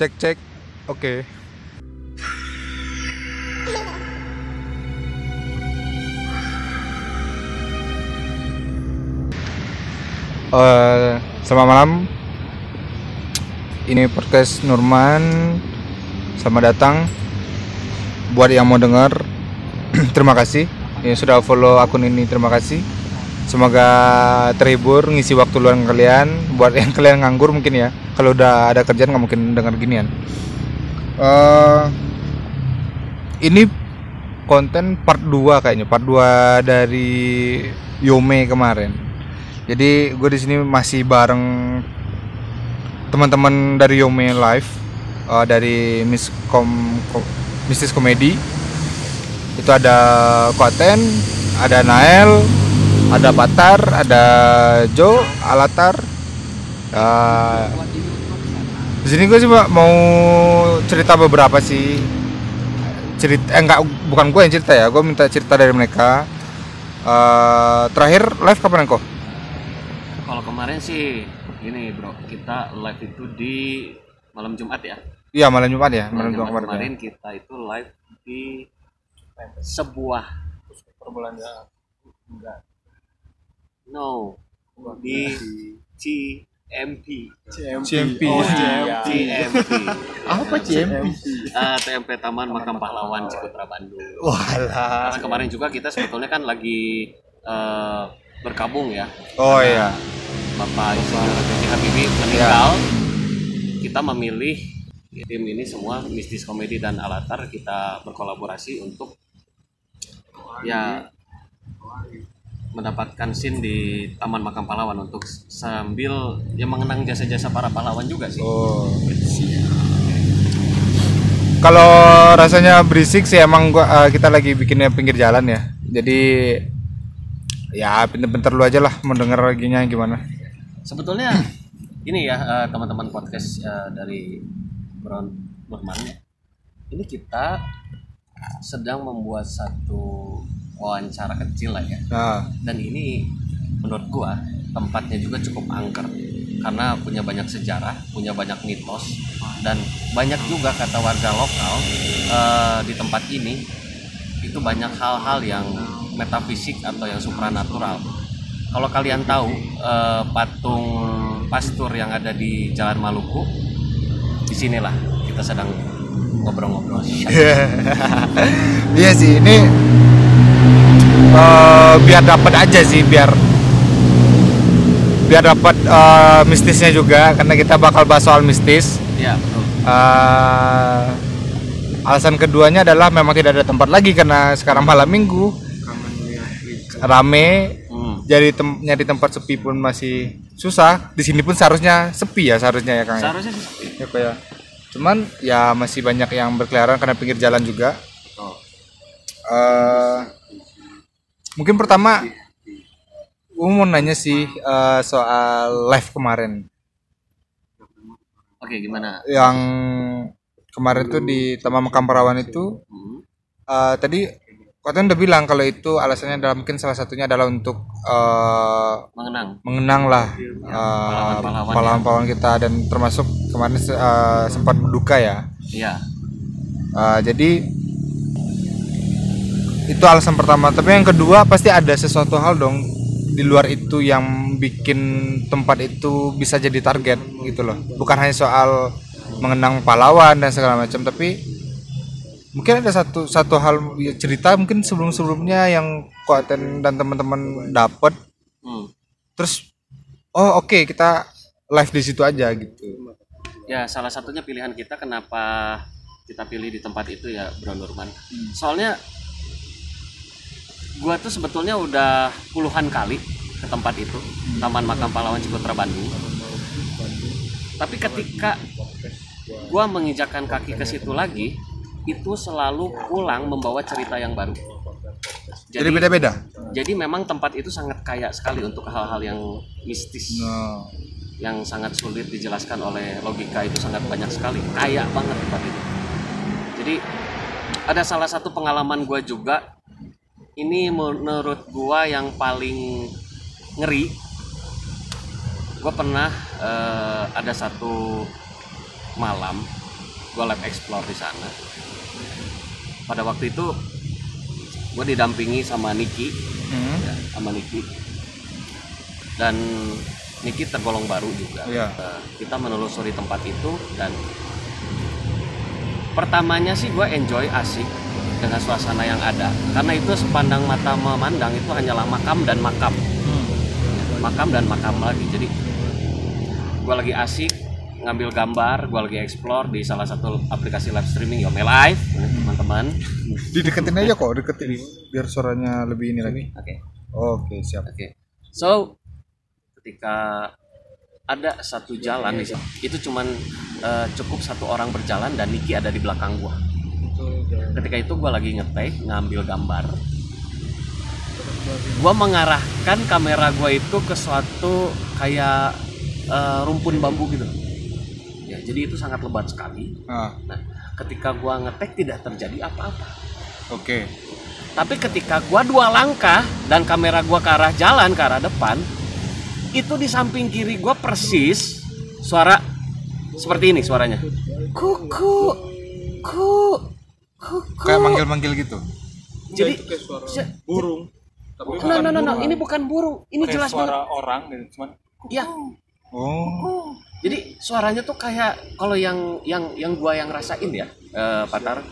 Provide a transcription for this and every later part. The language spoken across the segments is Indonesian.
Cek cek. Oke. Eh, selamat malam. Ini podcast Nurman. Selamat datang. Buat yang mau dengar, terima kasih. Yang sudah follow akun ini, terima kasih. Semoga terhibur ngisi waktu luang kalian. Buat yang kalian nganggur mungkin ya. Kalau udah ada kerjaan nggak mungkin dengar ginian. Eh, ini konten part 2 kayaknya, part 2 dari Yome kemarin. Jadi gue di sini masih bareng teman-teman dari Yome Live eh, dari Miss Kom Ko- Mistis Komedi. Itu ada Koten, ada Nael, ada Patar, ada Jo, Alatar. Eh, di sini gue sih Mbak, mau cerita beberapa sih. Cerita eh enggak bukan gue yang cerita ya gue minta cerita dari mereka. Eh, terakhir live kapan kok Kalau kemarin sih ini bro, kita live itu di malam Jumat ya. iya malam jumat ya malam Malam jumat Jumat kemarin kemarin kita itu live di sebuah no. Di CMP CMP Oh, iya. CMP apa CMP Ah, TMP Taman Makam Pahlawan Cikutra Bandung. walah. Karena kemarin juga kita sebetulnya kan lagi eh, berkabung ya. oh iya. Bapak Insinyur B.J. Habibie meninggal. Kita memilih tim ini semua mistis komedi dan alatar kita berkolaborasi untuk ya mendapatkan scene di Taman Makam Pahlawan untuk sambil ya mengenang jasa-jasa para pahlawan juga sih. oh kalau rasanya berisik sih emang gua eh, kita lagi bikinnya pinggir jalan ya jadi ya bentar-bentar lu aja lah mau denger laginya gimana sebetulnya ini ya eh, teman-teman podcast eh, dari Brown Nurman ya. ini kita sedang membuat satu wawancara kecil lah ya. Nah dan ini menurut gua tempatnya juga cukup angker. Karena punya banyak sejarah punya banyak mitos dan banyak juga kata warga lokal eh, di tempat ini itu banyak hal-hal yang metafisik atau yang supranatural. Kalau kalian tahu eh, patung pastur yang ada di Jalan Maluku di sinilah kita sedang ngobrol-ngobrol. Iya sih ini eh, biar dapat aja sih biar biar dapat eh, mistisnya juga karena kita bakal bahas soal mistis ya betul. Eh, alasan keduanya adalah memang tidak ada tempat lagi karena sekarang malam minggu rame Hmm. jadi tem- nyari tempat sepi pun masih susah di sini pun seharusnya sepi ya seharusnya ya kang ya? seharusnya sih ya ya. cuman ya masih banyak yang berkeliaran karena pinggir jalan juga Oh. Eh, mungkin pertama gue mau nanya sih eh, soal live kemarin. Oke gimana? Yang kemarin tuh di Taman Makam Perawan itu eh, tadi Koten udah bilang kalau itu alasannya adalah mungkin salah satunya adalah untuk eh, mengenang. mengenang lah eh, pahlawan-pahlawan ya. pahlawan-pahlawan kita. Dan termasuk kemarin eh, sempat berduka ya. Iya. Uh, jadi itu alasan pertama. Tapi yang kedua pasti ada sesuatu hal dong di luar itu yang bikin tempat itu bisa jadi target gitu loh. Bukan hanya soal mengenang pahlawan dan segala macam, tapi mungkin ada satu satu hal ya, cerita mungkin sebelum sebelumnya yang Koaten dan teman-teman dapat. Hmm. Terus oh oke kita live di situ aja gitu. Ya, salah satunya pilihan kita kenapa kita pilih di tempat itu ya, Bro Nurman. Soalnya gua tuh sebetulnya udah puluhan kali ke tempat itu, Taman Makam Pahlawan Cikutra Bandung. Tapi ketika gua menginjakan kaki ke situ lagi, itu selalu pulang membawa cerita yang baru. Jadi beda-beda. jadi memang tempat itu sangat kaya sekali untuk hal-hal yang mistis No. yang sangat sulit dijelaskan oleh logika itu sangat banyak sekali kaya banget tempat itu jadi ada salah satu pengalaman gua juga ini menurut gua yang paling ngeri. Gua pernah eh, ada satu malam gue lab explore di sana. Pada waktu itu gue didampingi sama Niki. Hmm. ya, sama Niki. Dan Niki tergolong baru juga. Iya. Eh, kita menelusuri tempat itu dan pertamanya sih gue enjoy asik dengan suasana yang ada. Karena itu sepandang mata memandang itu hanyalah makam dan makam. Makam dan makam lagi. Jadi gue lagi asik ngambil gambar gue lagi explore di salah satu aplikasi live streaming Yome Live. Teman-teman. Dideketin aja kok, deketin. Biar suaranya lebih ini lagi. oke. Oke, siap. Oke. So ketika ada satu jalan di situ, itu cuman eh, cukup satu orang berjalan dan Niki ada di belakang gua. Ketika itu gua lagi ngetek ngambil gambar. Gua mengarahkan kamera gua itu ke suatu kayak eh, rumpun bambu gitu. Ya, jadi itu sangat lebat sekali. Ah, Nah, ketika gua ngetek tidak terjadi apa-apa. oke. Tapi ketika gua dua langkah dan kamera gua ke arah jalan ke arah depan, itu di samping kiri gua persis suara seperti ini suaranya. Kuku, ku, kuku. Kayak manggil-manggil gitu. Jadi se- burung no, no, no, no, ini bukan burung, ini kayak jelas banget. suara orang gitu cuman Ya, Oh. jadi suaranya tuh kayak kalau yang yang yang gua yang rasain ya, eh, Patar,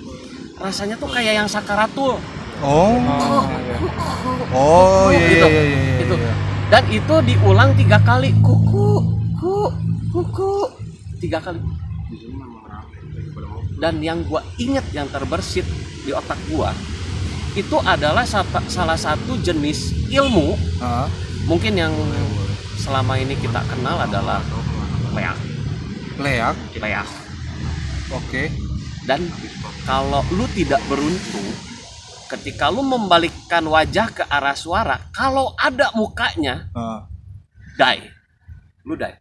rasanya tuh kayak yang sakaratul. Oh. Oh, iya iya Gitu. iya iya. iya, itu iya. dan itu diulang tiga kali kuku ku kuku tiga kali dan yang gua inget yang terbersit di otak gua itu adalah salah satu jenis ilmu Ah, mungkin yang selama ini kita kenal adalah leak leak. leak Oke. dan kalau lu tidak beruntung ketika lu membalikkan wajah ke arah suara kalau ada mukanya Ah. die lu die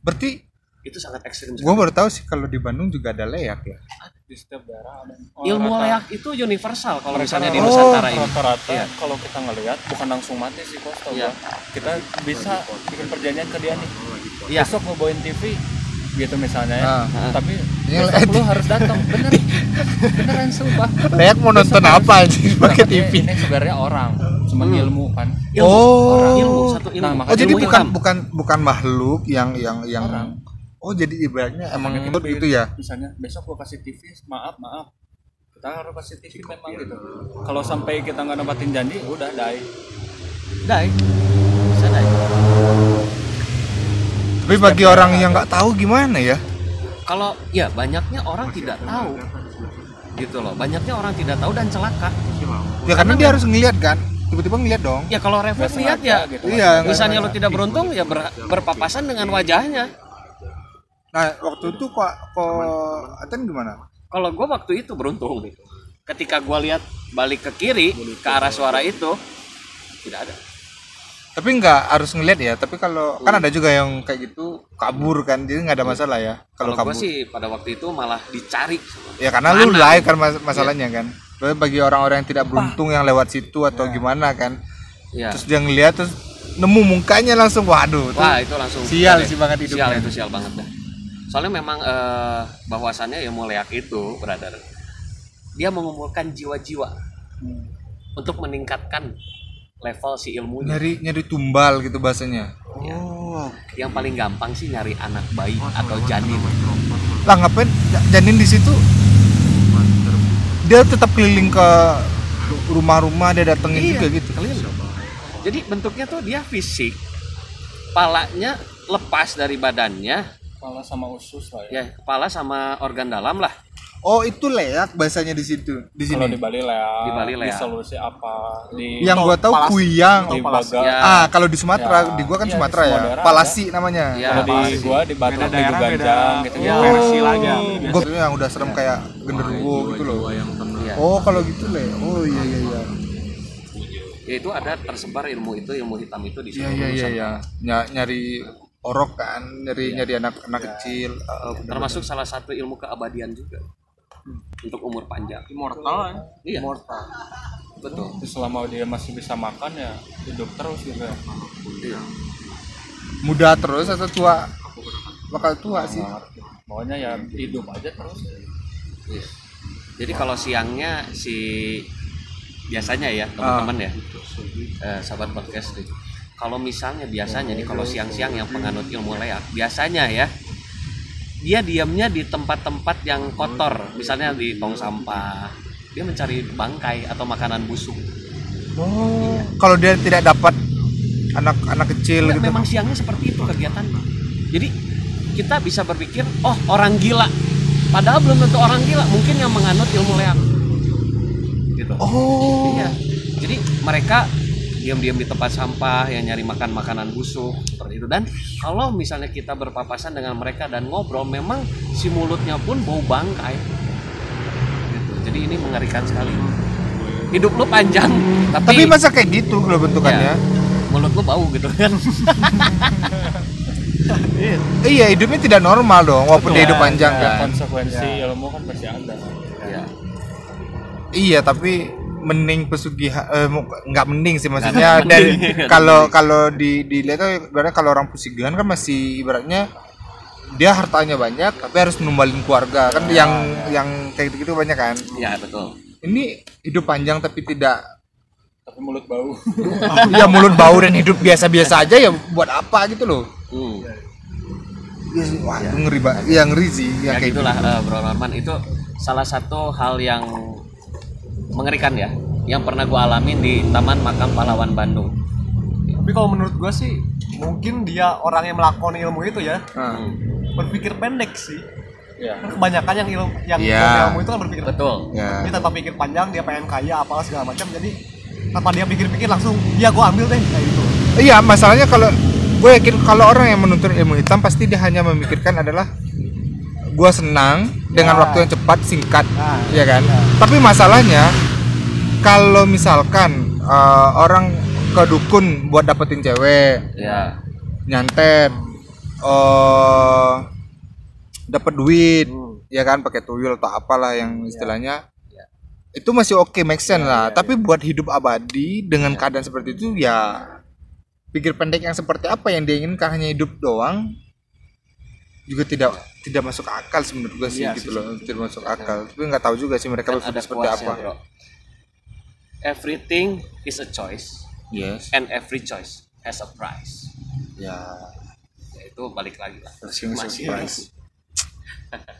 Berarti itu sangat ekstrim gua baru tahu sih kalau di Bandung juga ada leak ya. di setiap daerah ada Oh, ilmu rata- leak itu universal kalau rata- misalnya di Oh, Nusantara ini rata-rata Iya. kalau kita ngelihat bukan langsung mati sih kok tau Iya. gua. kita bisa bikin perjanjian ke dia nih Iya. besok mau bawain TV gitu misalnya ya Ah. tapi Ini besok lu harus datang bener beneran sumpah Leak mau nonton apa anjing pakai TV? ini sebenarnya orang cuma Hmm. ilmu kan ilmu Oh. orang, ilmu satu ilmu Nah, Oh jadi Ilmu bukan bukan bukan makhluk yang yang yang Orang. Oh jadi ibaratnya emang Makanya itu kita itu ya. misalnya besok gua kasih TV maaf maaf. Kita harus kasih TV memang gitu. Kalau sampai kita nggak nempatin janji udah die. Die. Bisa die. Tapi bagi orang yang nggak tahu gimana ya? kalau ya banyaknya orang tidak tahu. gitu loh banyaknya orang tidak tahu dan celaka. Ya karena dia harus ngeliat kan. Tiba-tiba ngeliat dong. ya kalau refleks lihat ya. gitu Iya, misalnya lo tidak beruntung ya ber- berpapasan dengan wajahnya Nah waktu itu kok kok Aten gimana? kalau gue waktu itu beruntung ketika gue lihat balik ke kiri ke arah suara itu tidak ada Tapi nggak harus ngeliat ya. Tapi kalau kan ada juga yang kayak gitu kabur kan, jadi nggak ada masalah ya. Kalau kalau gue kabur. sih pada waktu itu malah dicari Ya karena lu live kan mas- masalahnya kan. Tapi bagi orang-orang yang tidak beruntung yang lewat situ atau gimana kan, ya terus dia ngeliat terus nemu mukanya langsung waduh. tuh wah itu langsung sial sih banget hidupnya. sial itu sial banget dah soalnya memang eh, bahwasannya ya leak itu brother dia mengumpulkan jiwa-jiwa untuk meningkatkan level si ilmunya nyari nyari tumbal gitu bahasanya. Ya. Oh. yang paling gampang sih nyari anak bayi atau janin Lah ngapain Ja- janin di situ? Dia tetap keliling ke rumah-rumah dia datengin Iya, juga gitu. keliling. jadi bentuknya tuh dia fisik palanya lepas dari badannya malah sama usus lah ya ya kepala sama organ dalam lah Oh itu leak bahasanya di situ di kalau di sini. Bali lah Di Bali leak. solusi apa di Yang gua tahu kuyang. di Baga Ya. Ah kalau di Sumatera, Ya, di gua kan iya, di Sumatera ya. Palasi namanya. Ya, kalau di Palasi. gua di Batu Beda di Ganjang gitu ya, gitu versi lagi ya. Gua tuh yang udah serem kayak genderuwo gitu loh. ya. Oh kalau gitu le. Oh iya iya iya. Ya, itu ada tersebar ilmu itu ilmu hitam itu di Iya seluruh iya iya Nusantara. iya. Ny- nyari orok kan, nyari nyari anak-anak kecil. Ah, bener. termasuk salah satu ilmu keabadian juga untuk umur panjang Immortal ya. iya betul Terus selama dia masih bisa makan ya hidup terus gitu ya iya. muda terus atau tua? Bakal tua sih. pokoknya ya hidup aja terus Iya. Jadi kalau siangnya si biasanya ya teman-teman ya, eh, sahabat podcast nih. Kalau misalnya biasanya nih kalau siang-siang yang penganut ilmu leak, biasanya ya dia diamnya di tempat-tempat yang kotor, misalnya di tong sampah. Dia mencari bangkai atau makanan busuk. Oh, kalau dia tidak dapat anak-anak kecil Ya, gitu. memang siangnya seperti itu kegiatannya. Jadi kita bisa berpikir, oh orang gila. Padahal belum tentu orang gila, mungkin yang menganut ilmu leak. Gitu. Oh. Iya. Jadi mereka diam-diam di tempat sampah yang nyari makan makanan busuk seperti itu dan kalau misalnya kita berpapasan dengan mereka dan ngobrol memang si mulutnya pun bau bangkai gitu. jadi ini mengerikan sekali hidup lu panjang tapi, Tapi masa kayak gitu kalau bentukannya? Ya, mulut lu bau gitu kan Iya, hidupnya tidak normal dong, walaupun dia hidup Ya, panjang ya, kan. konsekuensi ilmu kan pasti ada ya. Iya, tapi mending pesugihan eh, nggak mending sih maksudnya. dari kalau kalau di dilihat tuh ibaratnya kalau orang pesugihan kan masih ibaratnya dia hartanya banyak tapi harus numbalin keluarga. Kan yang yang kayak gitu banyak kan? Ya betul. Ini hidup panjang tapi tidak tapi mulut bau. Ya mulut bau dan hidup biasa-biasa aja ya buat apa gitu loh. Hmm. wah itu ngeri banget ya ngeri sih. Ya yang kayak gitu. gitulah eh, Bro Norman. Itu salah satu hal yang mengerikan ya yang pernah gua alamin di Taman Makam Pahlawan Bandung. Tapi kalau menurut gua sih mungkin dia orang yang melakoni ilmu itu ya. Nah, Hmm, berpikir pendek sih. ya Kan kebanyakan yang ilmu yang punya ilmu itu kan berpikir betul. Ya Dia tanpa pikir panjang dia pengen kaya apalah segala macam. Jadi tanpa dia pikir-pikir langsung iya gua ambil deh kayak gitu. Iya, masalahnya kalau gue yakin kalau orang yang menuntut ilmu hitam pasti dia hanya memikirkan adalah gue senang dengan Ya. waktu yang cepat singkat, Nah, ya kan? ya. Tapi masalahnya kalau misalkan eh, orang ke dukun buat dapetin cewek, ya nyantet, eh dapat duit, ya kan pakai tuyul atau apalah yang istilahnya itu masih oke make sense lah. Tapi buat hidup abadi dengan keadaan seperti itu ya pikir pendek yang seperti apa yang dia inginkan hanya hidup doang juga tidak tidak masuk akal sih menurut gue sih Iya gitu sih, loh tidak masuk akal. Tapi nggak tahu juga sih mereka kan ada seperti apa. bro. Everything is a choice yes. and every choice has a price. Ya. Ya itu balik lagi lah. A Masih- price.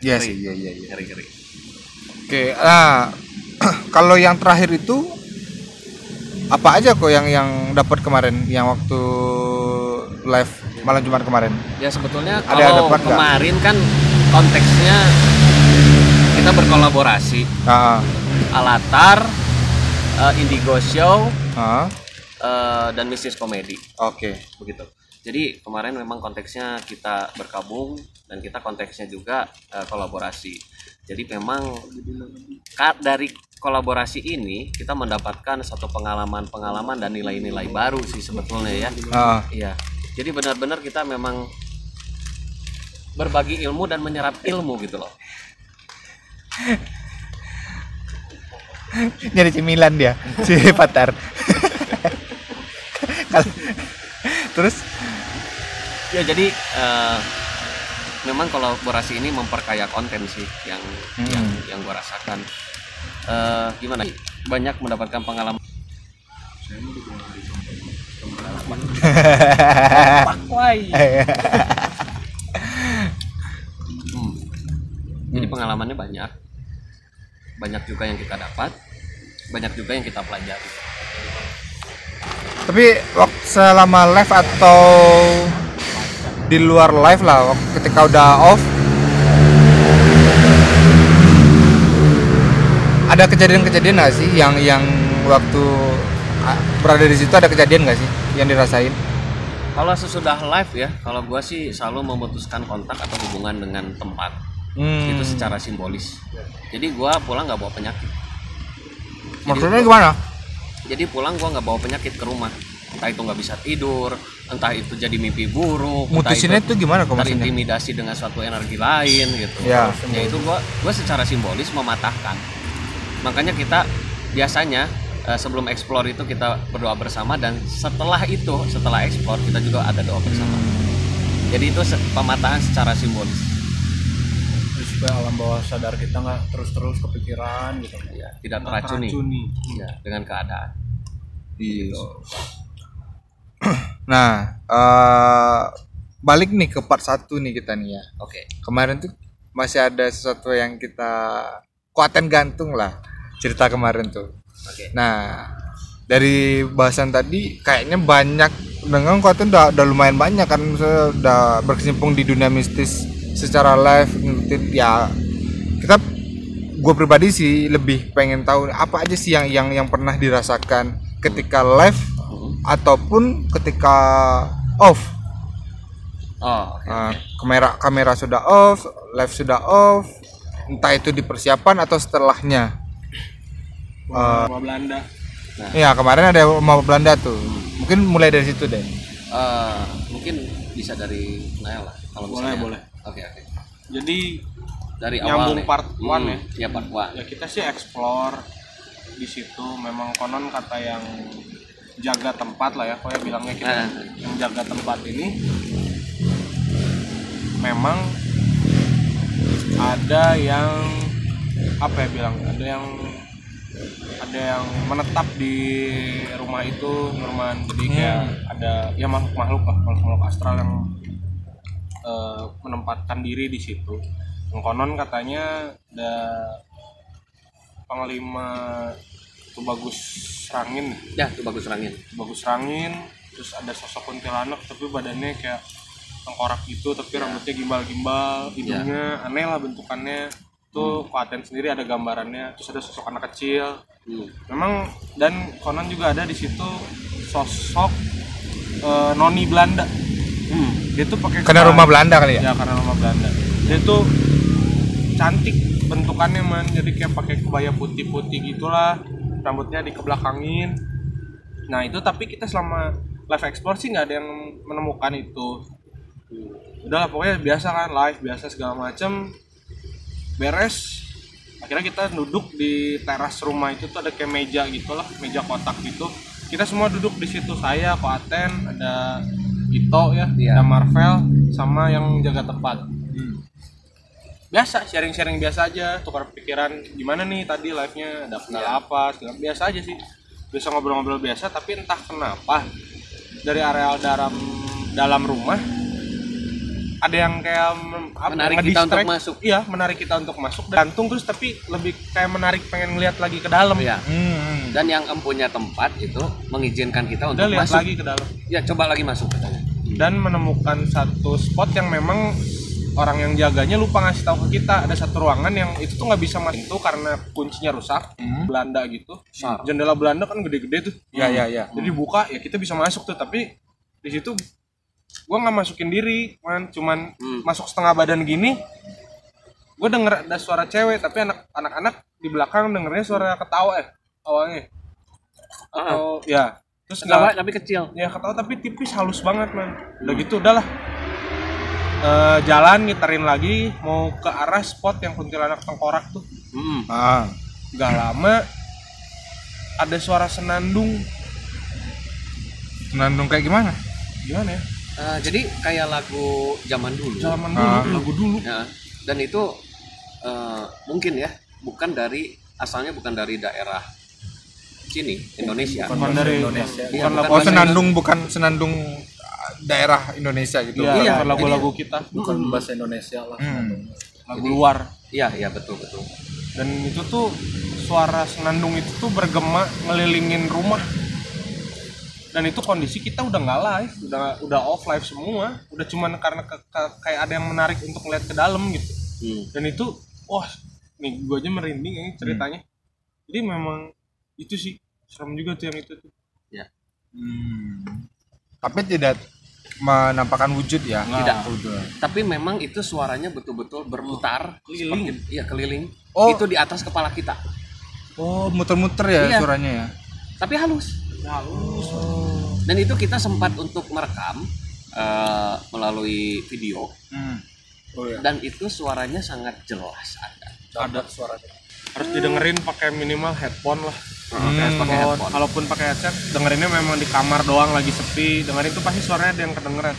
Iya Ngeri. sih, iya, iya, iya. ngeri ngeri. Oke, nah kalau yang terakhir itu apa aja kok yang yang dapat kemarin? Yang waktu live malam Jumat kemarin? ya sebetulnya Ada kalau kemarin kan konteksnya kita berkolaborasi Ah, Alatar eh, Indigo Show ah, eh, dan Mistis Komedi oke. begitu. Jadi kemarin memang konteksnya kita berkabung dan kita konteksnya juga eh, kolaborasi. Jadi memang dari kolaborasi ini kita mendapatkan satu pengalaman-pengalaman dan nilai-nilai baru sih sebetulnya ya. Ah, Iya. Jadi benar-benar kita memang berbagi ilmu dan menyerap ilmu gitu loh. nyari cemilan dia si Patar. Terus Ya jadi eh, memang kolaborasi ini memperkaya konten sih yang yang yang gua rasakan. Eh, gimana? Banyak mendapatkan pengalaman. Hmm. Jadi pengalamannya banyak. Banyak juga yang kita dapat, banyak juga yang kita pelajari. tapi waktu selama live atau di luar live lah ketika udah off ada kejadian-kejadian nggak sih yang yang waktu berada di situ ada kejadian nggak sih yang dirasain? Kalau sesudah live ya, kalau gua sih selalu memutuskan kontak atau hubungan dengan tempat. Hmm, itu secara simbolis. Jadi gua pulang nggak bawa penyakit. Maksudnya gimana? Jadi pulang gua nggak bawa penyakit ke rumah. Entah itu nggak bisa tidur entah itu jadi mimpi buruk mutusinnya itu gimana kok maksudnya? terintimidasi dengan suatu energi lain gitu. Ya. ya itu gua gua secara simbolis mematahkan. Makanya kita biasanya eh, sebelum explore itu kita berdoa bersama dan setelah itu setelah explore kita juga ada doa bersama Hmm. jadi itu se- pematahan secara simbolis supaya alam bawah sadar kita nggak terus-terus kepikiran gitu ya tidak teracuni teracuni. ya dengan keadaan Iya. Nah, eh, balik nih ke part satu nih kita nih ya. oke Kemarin tuh masih ada sesuatu yang kita kuaten gantung lah cerita kemarin tuh. Oke. Nah, dari bahasan tadi kayaknya banyak dengan kuaten udah, udah lumayan banyak kan Maksudnya udah berkecimpung di dunia mistis secara live ngikutin ya kita gue pribadi sih lebih pengen tahu apa aja sih yang yang yang pernah dirasakan ketika live ataupun ketika off. Oh oke Nah, kamera kamera sudah off live sudah off entah itu di persiapan atau setelahnya Rumah Belanda. Iya kemarin ada rumah Belanda tuh. Mungkin mulai dari situ deh. Eh, mungkin bisa dari Nael lah kalau Boleh, misalnya. boleh. oke oke. Jadi dari Nyambung awal nih. part one Hmm, ya part one. Ya kita sih explore di situ. Memang konon kata yang jaga tempat lah ya kok ya bilangnya kita Nah. yang jaga tempat ini memang ada yang apa ya bilang ada yang ada yang menetap di rumah itu Nurman. Jadi kayak ada ya makhluk makhluk lah makhluk makhluk astral yang eh, menempatkan diri di situ. Yang konon katanya ada panglima itu bagus rangin. Ya itu bagus rangin. Bagus rangin terus ada sosok kuntilanak tapi badannya kayak tengkorak gitu tapi rambutnya gimbal-gimbal hidungnya aneh lah bentukannya tuh Paten sendiri ada gambarannya terus ada sosok anak kecil. Hmm. memang dan konon juga ada di situ sosok eh, noni Belanda. Hmm. dia tuh pakai karena rumah Belanda kali ya? Ya karena rumah Belanda. Dia tuh cantik bentukannya man jadi kayak pakai kebaya putih-putih gitulah. Rambutnya dikebelakangin. Nah itu tapi kita selama live explore sih nggak ada yang menemukan itu. Udahlah pokoknya biasa kan live biasa segala macam beres. Akhirnya kita duduk di teras rumah itu tuh ada kayak meja gitu lah meja kotak gitu. Kita semua duduk di situ saya Koaten ada Ito ya Iya. ada Marvel sama yang jaga tempat. Biasa sharing-sharing biasa aja tukar pikiran gimana nih tadi live nya ada kendala apa? segala biasa aja sih. Bisa ngobrol-ngobrol biasa tapi entah kenapa dari areal dalam dalam rumah ada yang kayak apa, Menarik kita untuk masuk. iya menarik kita untuk masuk. Gantung terus tapi lebih kayak menarik pengen ngeliat lagi ke dalam. Ya Hmm. dan yang empunya tempat itu mengizinkan kita untuk lihat masuk. lagi ke dalam. Ya coba lagi masuk katanya. Dan menemukan satu spot yang memang orang yang jaganya lupa ngasih tahu ke kita. Ada satu ruangan yang itu tuh nggak bisa masuk itu karena kuncinya rusak. Belanda gitu. Besar. jendela Belanda kan gede-gede tuh. Ya ya ya jadi buka ya kita bisa masuk tuh. Tapi di situ gua nggak masukin diri man. Cuman Hmm. masuk setengah badan gini gue denger ada suara cewek tapi anak anak-anak di belakang dengernya suara ketawa eh awalnya. Atau ya terus Ketawa nggak tapi kecil. Ya ketawa tapi tipis halus banget man. Udah gitu udahlah. Eh, jalan ngiterin lagi mau ke arah spot yang kuntilanak tengkorak tuh. Hmm. ah gak lama ada suara senandung. Nandung kayak gimana? Gimana ya Eh, jadi kayak lagu zaman dulu. Zaman dulu Ah. lagu dulu. Ya, dan itu eh, mungkin ya bukan dari asalnya bukan dari daerah sini Indonesia. Bukan dari Indonesia. Iya, bukan bukan lagu oh senandung bukan senandung uh, daerah Indonesia gitu. Iya, Iya, bukan lagu-lagu kita. Bukan bahasa Indonesia lah Hmm. lagu luar. Iya iya betul betul. Dan itu tuh suara senandung itu tuh bergema ngelilingin rumah dan itu kondisi kita udah nggak live udah udah off live semua udah cuman karena ke- ke- kayak ada yang menarik untuk ngeliat ke dalam gitu Hmm. dan itu wah nih gue aja merinding ini ceritanya jadi memang itu sih serem juga tuh yang itu tuh Hmm. tapi tidak menampakkan wujud ya Tidak. Udah. tapi memang itu suaranya betul-betul berputar Keliling. seperti- iya keliling Oh. itu di atas kepala kita oh muter-muter ya Iya. suaranya ya tapi halus halus dan itu kita sempat untuk merekam eh, melalui video hmm. oh ya dan itu suaranya sangat jelas ada ada suaranya harus didengerin pakai minimal headphone lah Harus pakai Headphone. Kalaupun pakai headset, dengerinnya memang di kamar doang lagi sepi. Dengerin tuh pasti suaranya ada yang kedengeran.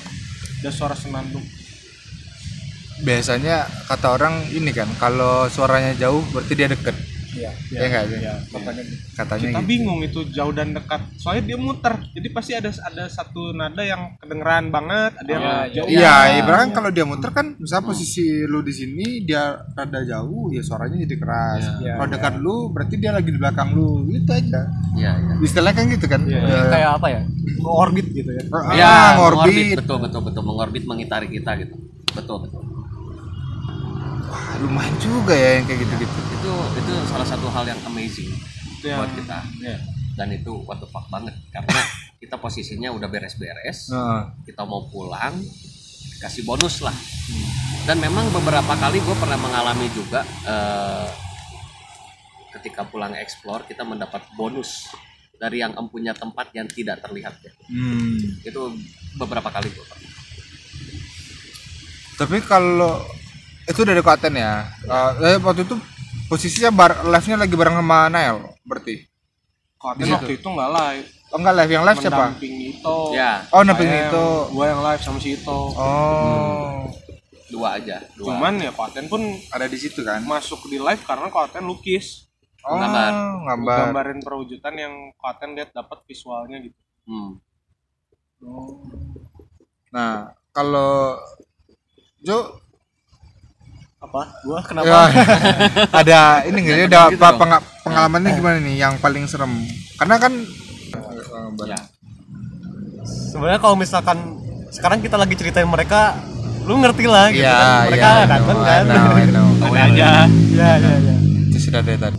Ada suara senandung. biasanya kata orang ini kan kalau suaranya jauh berarti dia deket Iya. ya enggak sih Iya, makanya katanya kita gitu. bingung itu jauh dan dekat soalnya dia muter jadi pasti ada ada satu nada yang kedengeran banget ada yang jauh Iya, ibaratnya kan kalau dia muter kan misalnya posisi lu di sini dia rada jauh ya suaranya jadi keras. Iya, kalau dekat lu berarti dia lagi di belakang lu, gitu aja. Iya, iya. Istilahnya kan gitu kan. Iya, Ya. kayak apa ya nge-orbit gitu ya Ah, Ya, ngorbit. betul betul betul mengorbit mengitari kita gitu. Betul betul. Wah, lumayan juga ya yang kayak gitu-gitu. Itu itu salah satu hal yang amazing Iya. buat kita. Iya. Dan itu what the fuck banget karena kita posisinya udah beres-beres, Heeh. kita mau pulang, kasih bonus lah. Dan memang beberapa kali gue pernah mengalami juga eh, ketika pulang explore kita mendapat bonus dari yang empunya tempat yang tidak terlihat ya. Hmm. Itu beberapa kali gue Tapi kalau itu dari Klaten ya. Eh, waktu itu posisinya bar live-nya lagi bareng sama Nael berarti. Situ. waktu itu nggak live Oh enggak live yang live siapa? mendamping itu Ya, Oh, namping itu. gua yang live sama si itu Oh. dua aja. Dua. cuman ya Koten pun Ada di situ kan? masuk di live karena Koten lukis Oh, Gambar. gambar. gambarin perwujudan yang Koten lihat dapat visualnya gitu Hmm. Nah, kalau Jo apa gua kenapa ya, ada ini nggak sih? ada Gitu apa penga- pengalamannya gimana nih yang paling serem? Karena kan Ya. sebenarnya kalau misalkan sekarang kita lagi ceritain mereka lu ngerti lah gitu Iya, kan mereka iya, I datang kan I know, I know. ada aja ya ya ya itu sudah dari tadi.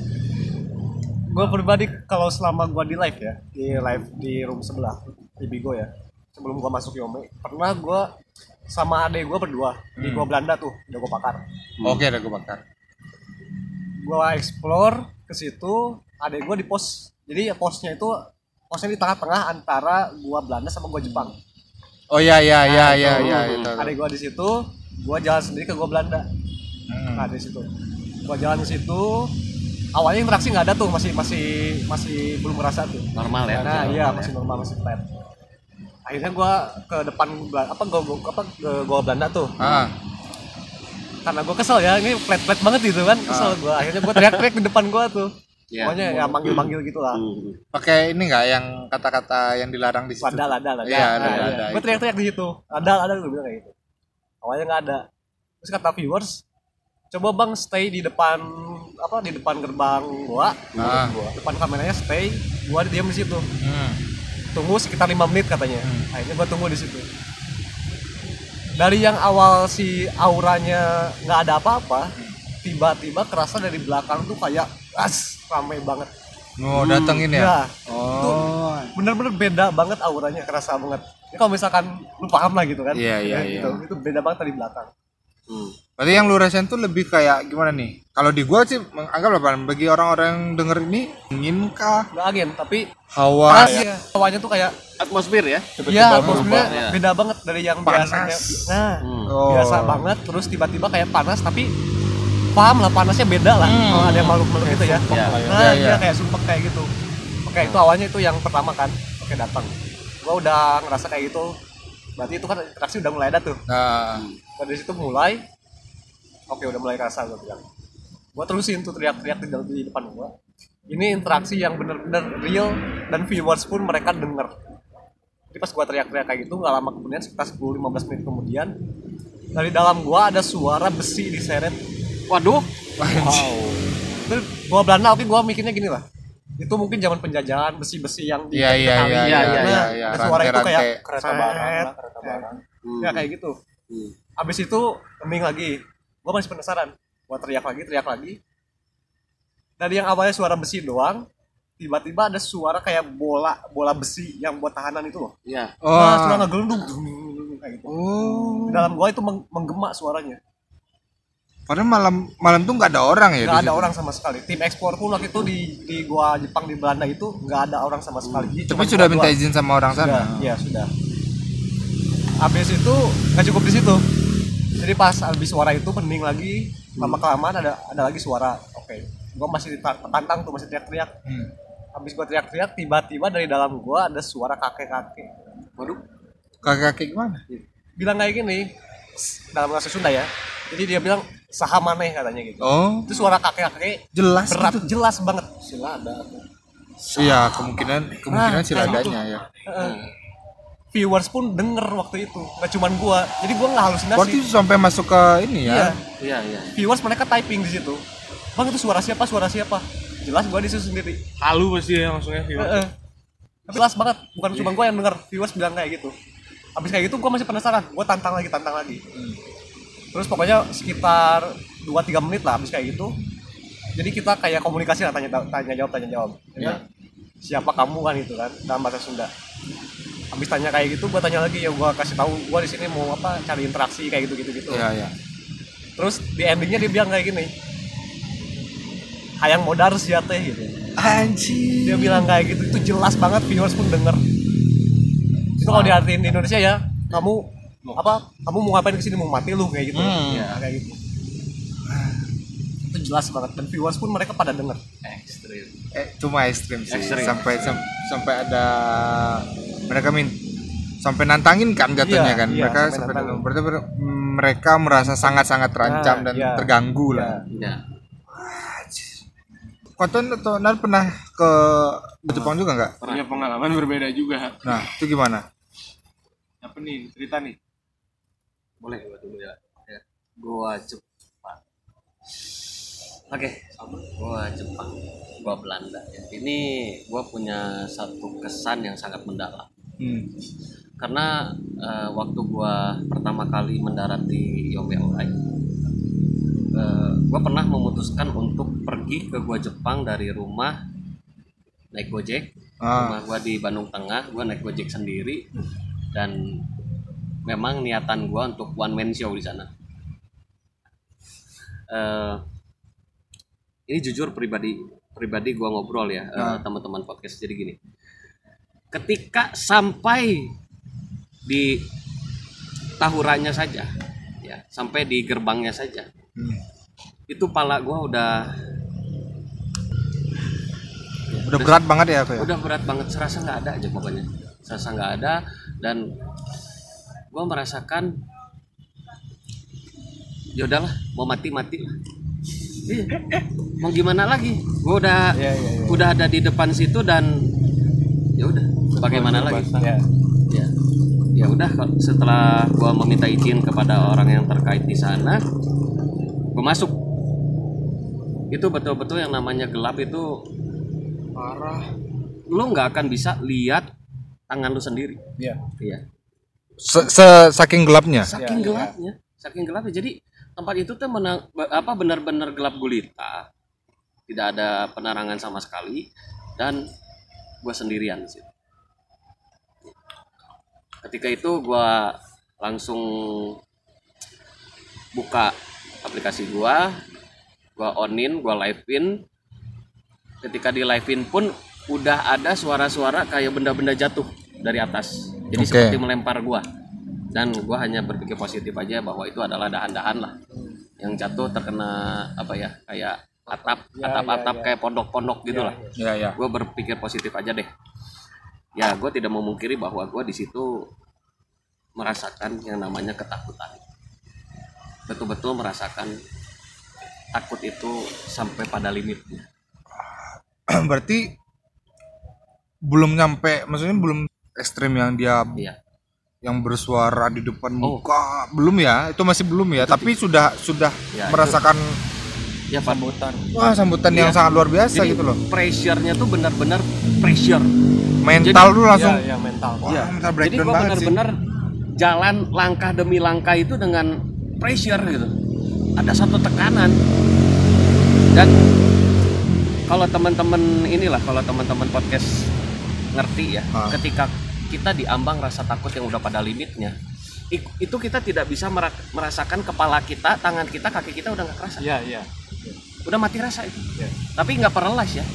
gue pribadi kalau selama gue di live ya di live di room sebelah di Bigo ya sebelum gue masuk Yome pernah gue sama adek gue berdua di Hmm. gua Belanda tuh udah gue bakar Oke, ada gue bakar. gue explore ke situ adek gue di pos jadi posnya itu posnya di tengah-tengah antara gua Belanda sama gua Jepang Oh iya iya iya Nah, iya itu. iya itu. adek gue di situ gue jalan sendiri ke gua Belanda Hmm. nah di situ gue jalan ke situ awalnya interaksi nggak ada tuh masih masih masih belum ngerasa tuh Normal ya. nah iya normal masih ya. normal masih flat akhirnya gua ke depan apa gua, gua apa ke gua Belanda tuh. Ah, karena gua kesel ya ini flat flat banget gitu kan kesel gua. Akhirnya gua teriak-teriak di depan gua tuh. Iya. pokoknya ya manggil-manggil gitu lah Hmm. pakai ini nggak yang kata-kata yang dilarang di situ? ada ada ada Iya, ada, ada, gue itu. teriak-teriak di situ. Ada ada gue bilang kayak gitu. Awalnya nggak ada. Terus kata viewers coba bang stay di depan apa di depan gerbang gua. Ah. depan kameranya stay. Gua diam di situ. Hmm. Tunggu sekitar lima menit katanya Hmm. akhirnya gua tunggu di situ dari yang awal si auranya nggak ada apa-apa tiba-tiba kerasa dari belakang tuh kayak as ramai banget Mau datengin ya? ya Oh. bener-bener beda banget auranya kerasa banget ini kalau misalkan lu paham lah gitu kan Iya, iya, Ya, iya. gitu. itu beda banget dari belakang Hmm. Berarti yang lu rasain tuh lebih kayak gimana nih? Kalau di gua sih menganggap apa? Bagi orang-orang yang denger ini ingin kah nggak agen tapi hawa ya. hawanya tuh kayak Atmosfer ya. Iya, berubah, maksudnya ya. beda banget dari yang Panas. biasanya. Nah, Hmm. Oh. biasa banget terus tiba-tiba kayak panas tapi paham lah panasnya beda lah kalau ada yang makhluk-makhluk gitu ya. Iya. Nah, Iya, dia iya. kayak sumpah kayak gitu. Oke, itu awalnya itu yang pertama kan. Oke, datang. Gua udah ngerasa kayak gitu. Berarti itu kan interaksi udah mulai ada tuh. Nah, Dari situ mulai Oke, udah mulai kerasa gua bilang. Gua terusin tuh teriak-teriak di, depan gua. Ini interaksi yang bener-bener real dan viewers pun mereka denger. Jadi pas gua teriak-teriak kayak gitu nggak lama kemudian sekitar 10-15 menit kemudian dari dalam gua ada suara besi diseret. Waduh. Wow. Terus gua Belanda oke gua mikirnya gini lah. Itu mungkin zaman penjajahan besi-besi yang di Iya, iya, iya, iya, iya, iya. ada suara itu kayak Rantai-rantai. kereta barang, kereta barang. Hmm. Ya kayak gitu. Hmm. Abis itu hening lagi. Gua masih penasaran. Gua teriak lagi, teriak lagi. Dari yang awalnya suara besi doang, tiba-tiba ada suara kayak bola bola besi yang buat tahanan itu loh. Iya. oh. Nah, suara ngegelundung kayak gitu. Oh. Di dalam gua itu meng- menggema suaranya. Padahal malam malam tuh nggak ada orang ya? Nggak ada situ? orang sama sekali. Tim ekspor pun waktu itu di di gua Jepang di Belanda itu nggak ada orang sama sekali. Jadi Tapi cuman sudah minta izin sama orang Sudah, sana. iya sudah. Habis itu nggak cukup di situ. Jadi pas habis suara itu pening lagi, lama kelamaan ada ada lagi suara. Oke, gua masih ta- tantang tuh masih teriak-teriak. Hmm. Habis gua teriak-teriak, tiba-tiba dari dalam gua ada suara kakek-kakek. Waduh. Kakek-kakek gimana? Bilang kayak gini, dalam bahasa Sunda ya. jadi dia bilang saham maneh katanya gitu Oh, itu suara kakek-kakek jelas berat gitu. jelas banget Sila ada. Iya, kemungkinan kemungkinan Nah, kayak adanya ya. Heeh. Viewers pun denger waktu itu nggak cuman gua. Jadi gua nggak halusinasi Berarti sampai masuk ke ini iya ya. Iya, iya. viewers mereka typing di situ. Bang itu suara siapa suara siapa? Jelas gua di situ sendiri. Halu pasti ya langsungnya viewer. Heeh. jelas banget bukan cuma gua yang denger viewers bilang kayak gitu. Habis kayak gitu gua masih penasaran. Gua tantang lagi tantang lagi. Terus pokoknya sekitar 2-3 menit lah habis kayak gitu. Jadi kita kayak komunikasi lah tanya tanya jawab tanya jawab Iya. Siapa kamu kan itu kan dalam bahasa Sunda. Habis tanya kayak gitu gua tanya lagi ya gua kasih tahu gua di sini mau apa cari interaksi kayak gitu gitu gitu Iya, iya. terus di endingnya dia bilang kayak gini hayang modar sih teh gitu. Anjir. dia bilang kayak gitu itu jelas banget viewers pun denger. Itu kalau diartiin di Indonesia ya kamu apa kamu mau ngapain ke sini mau mati lu kayak gitu. Hmm. ya kayak gitu. itu jelas banget dan viewers pun mereka pada denger Ekstrim. Eh, cuma ekstrim sih. Ekstrim. Sampai sam- sampai ada mereka min sampai nantangin kan jatuhnya Iya, kan. iya, mereka sampai sampai berarti ber- mereka merasa sangat-sangat terancam Nah, dan iya. terganggu lah. Ya. Konten atau Nar pernah ke Jepang juga nggak? Punya pengalaman berbeda juga. Nah, itu gimana? Apa nih cerita nih? Boleh gua dulu ya. ya. Gua Jepang. Oke, gua Jepang. Gua Belanda ya. Ini gua punya satu kesan yang sangat mendalam. Hmm. Karena eh, waktu gua pertama kali mendarat di Yome Oi, eh, gua pernah memutuskan untuk pergi ke gua Jepang dari rumah naik Gojek Ah, rumah gua di Bandung Tengah gua naik gojek sendiri dan memang niatan gua untuk one man show di sana Eh, ini jujur pribadi pribadi gua ngobrol ya eh, Ah. teman-teman podcast jadi gini ketika sampai di tahurannya saja ya sampai di gerbangnya saja hmm. itu pala gua udah udah berat banget ya aku ya. udah berat banget serasa nggak ada aja pokoknya serasa nggak ada dan gue merasakan ya udahlah mau mati mati lah. Mau gimana lagi? Gue udah Iya, iya, iya. udah ada di depan situ dan ya udah bagaimana lagi? ya. Ya. Ya udah kalau- setelah gua meminta izin kepada orang yang terkait di sana gua masuk. Itu betul-betul yang namanya gelap itu Parah. lu nggak akan bisa lihat tangan lu sendiri. Ya iya. Se- se- saking gelapnya. saking Iya, iya. gelapnya. Saking gelapnya. Jadi tempat itu tuh mena- be- apa benar-benar gelap gulita. Tidak ada penerangan sama sekali. Dan gua sendirian di situ. Ketika itu gua langsung buka aplikasi gua gua onin gua live-in. Ketika di live-in pun udah ada suara-suara kayak benda-benda jatuh dari atas. Jadi Oke. seperti melempar gua dan gua hanya berpikir positif aja bahwa itu adalah dahan-dahan lah. Yang jatuh terkena apa ya kayak atap Ya, atap-atap ya, ya. kayak pondok-pondok gitu lah. Ya ya. gue berpikir positif aja deh. Ya gue tidak memungkiri bahwa gue di situ merasakan yang namanya ketakutan. Betul-betul merasakan takut itu sampai pada limitnya. Berarti belum nyampe, maksudnya belum ekstrim yang dia iya yang bersuara di depan Oh. muka belum ya itu masih belum ya tapi sudah sudah Ya, itu- merasakan ya Pak. wah sambutan yang Iya. sangat luar biasa jadi gitu loh pressure-nya tuh benar-benar pressure mental lu langsung ya, ya mental wah Iya. mental jadi breakdown sih benar-benar jalan langkah demi langkah itu dengan pressure gitu ada satu tekanan dan kalau teman-teman inilah kalau teman-teman podcast ngerti ya Ah. ketika kita diambang rasa takut yang udah pada limitnya. Itu kita tidak bisa mera- merasakan kepala kita tangan kita kaki kita udah nggak kerasa. Iya iya. Udah mati rasa itu. Iya. tapi nggak paralyzed ya.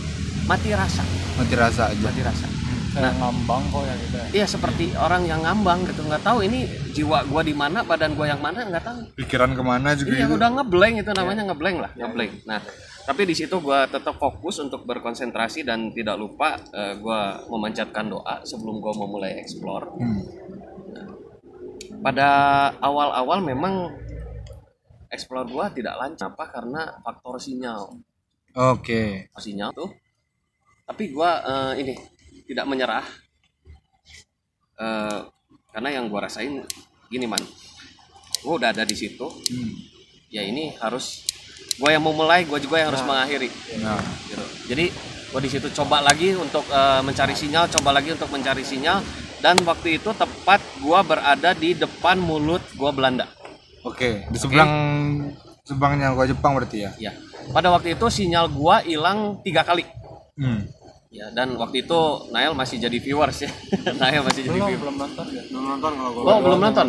Mati rasa. Mati rasa aja. Mati rasa kayak ngambang kok ya gitu Iya seperti orang yang ngambang gitu nggak tahu ini jiwa gua di mana badan gua yang mana nggak tahu. pikiran ke mana juga Iya itu udah ngeblank itu namanya ngeblank lah ngeblank. Nah tapi di situ gua tetap fokus untuk berkonsentrasi dan tidak lupa eh, gua memanjatkan doa sebelum gua mau mulai explore. Hmm. Pada awal-awal memang explore gua tidak lancar apa karena faktor sinyal Oke. sinyal tuh tapi gua eh, ini tidak menyerah Eh, karena yang gua rasain gini man gua udah ada di situ Hmm. ya ini harus gua yang mau mulai gua juga yang harus mengakhiri Nah, gitu. jadi gua di situ coba lagi untuk eh, mencari sinyal coba lagi untuk mencari sinyal dan waktu itu tepat gua berada di depan mulut gua Belanda oke. Di seberang seberangnya gua Jepang berarti ya. ya pada waktu itu sinyal gua hilang tiga kali Hmm. Ya, dan waktu itu Nail masih jadi viewers ya. Nail masih jadi viewers. belum nonton ya belum nonton kalau gua Oh, belum nonton.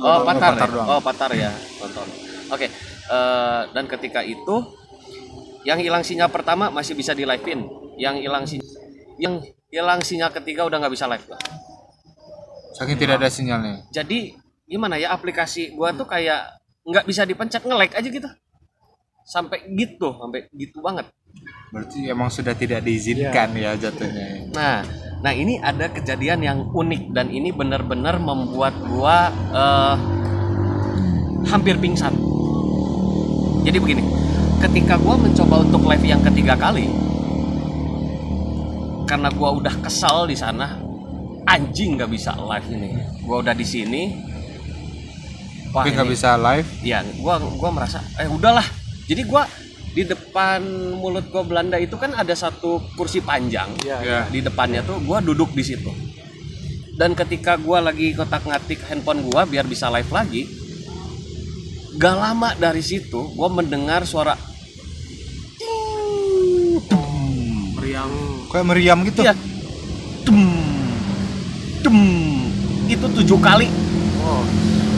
Oh, Patar. Patar ya? Oh, Patar ya, nonton. Oke. eh, dan ketika itu yang hilang sinyal pertama masih bisa di live-in. Yang hilang sinyal yang hilang sinyal ketiga udah nggak bisa live gua. Saking tidak ada sinyalnya. Jadi gimana ya aplikasi gua tuh kayak nggak bisa dipencet nge-like aja gitu. Sampai gitu, sampai gitu banget. Berarti emang sudah tidak diizinkan ya jatuhnya. Nah, nah ini ada kejadian yang unik dan ini benar-benar membuat gua eh, hampir pingsan. Jadi begini, ketika gua mencoba untuk live yang ketiga kali, karena gua udah kesal di sana, anjing nggak bisa live ini. Gua udah di sini, wah Tapi nggak bisa live. Iya, gua gua merasa eh udahlah. Jadi gua di depan mulut gua Belanda itu kan ada satu kursi panjang. Ya. Di depannya tuh gua duduk di situ. Dan ketika gua lagi kotak-ngatik handphone gua biar bisa live lagi, gak lama dari situ gua mendengar suara meriang Kayak meriam gitu. Iya. Dem. Dem. Itu tujuh kali. oh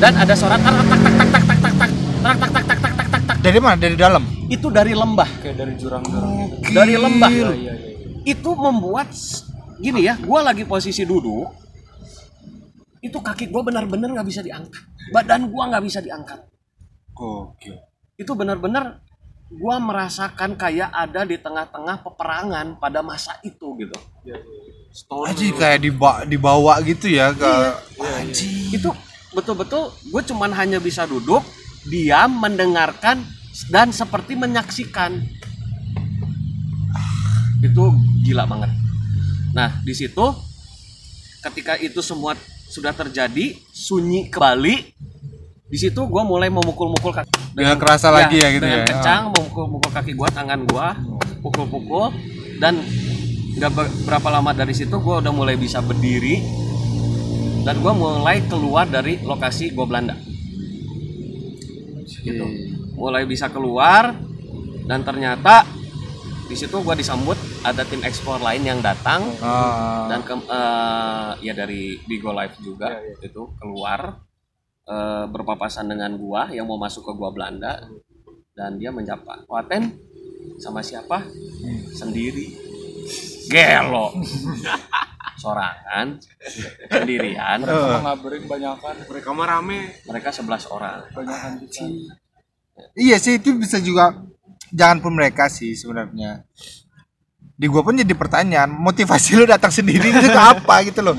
Dan ada suara tak tak tak tak tak tak tak tak tak tak tak tak tak tak tak tak tak. Dari mana? Dari dalam. Itu dari lembah. kayak dari jurang-jurang gitu Dari lembah. iya iya iya itu membuat gini ya gue lagi posisi duduk itu kaki gue benar-benar nggak bisa diangkat badan gue nggak bisa diangkat Oke. itu benar-benar gue merasakan kayak ada di tengah-tengah peperangan pada masa itu gitu stone Aji kayak dibawa, dibawa gitu ya ke Iya. itu betul-betul gue cuman hanya bisa duduk diam mendengarkan dan seperti menyaksikan itu gila banget. Nah di situ ketika itu semua sudah terjadi sunyi kembali di situ gue mulai memukul-mukul kaki. Dengan kerasa lagi ya gitu dengan ya. kencang memukul-mukul kaki gue tangan gue pukul-pukul. Dan nggak ber- berapa lama dari situ gue udah mulai bisa berdiri. Dan gue mulai keluar dari lokasi gue Belanda. Gitu mulai bisa keluar dan ternyata di situ gue disambut ada tim ekspor lain yang datang. Ah. dan ke, eh, ya dari Bigo Live juga itu keluar. Eh, berpapasan dengan gua yang mau masuk ke gua Belanda. Dan dia menyapa Waten sama siapa? Sendiri. Gelo. Sorangan. Sendirian. Eh, ngabarin banyakan. Mereka mah rame. Mereka 11 orang. Banyakan cuci iya sih itu bisa juga jangan pun mereka sih sebenarnya. Di gua pun jadi pertanyaan, motivasi lu datang sendiri itu apa gitu loh.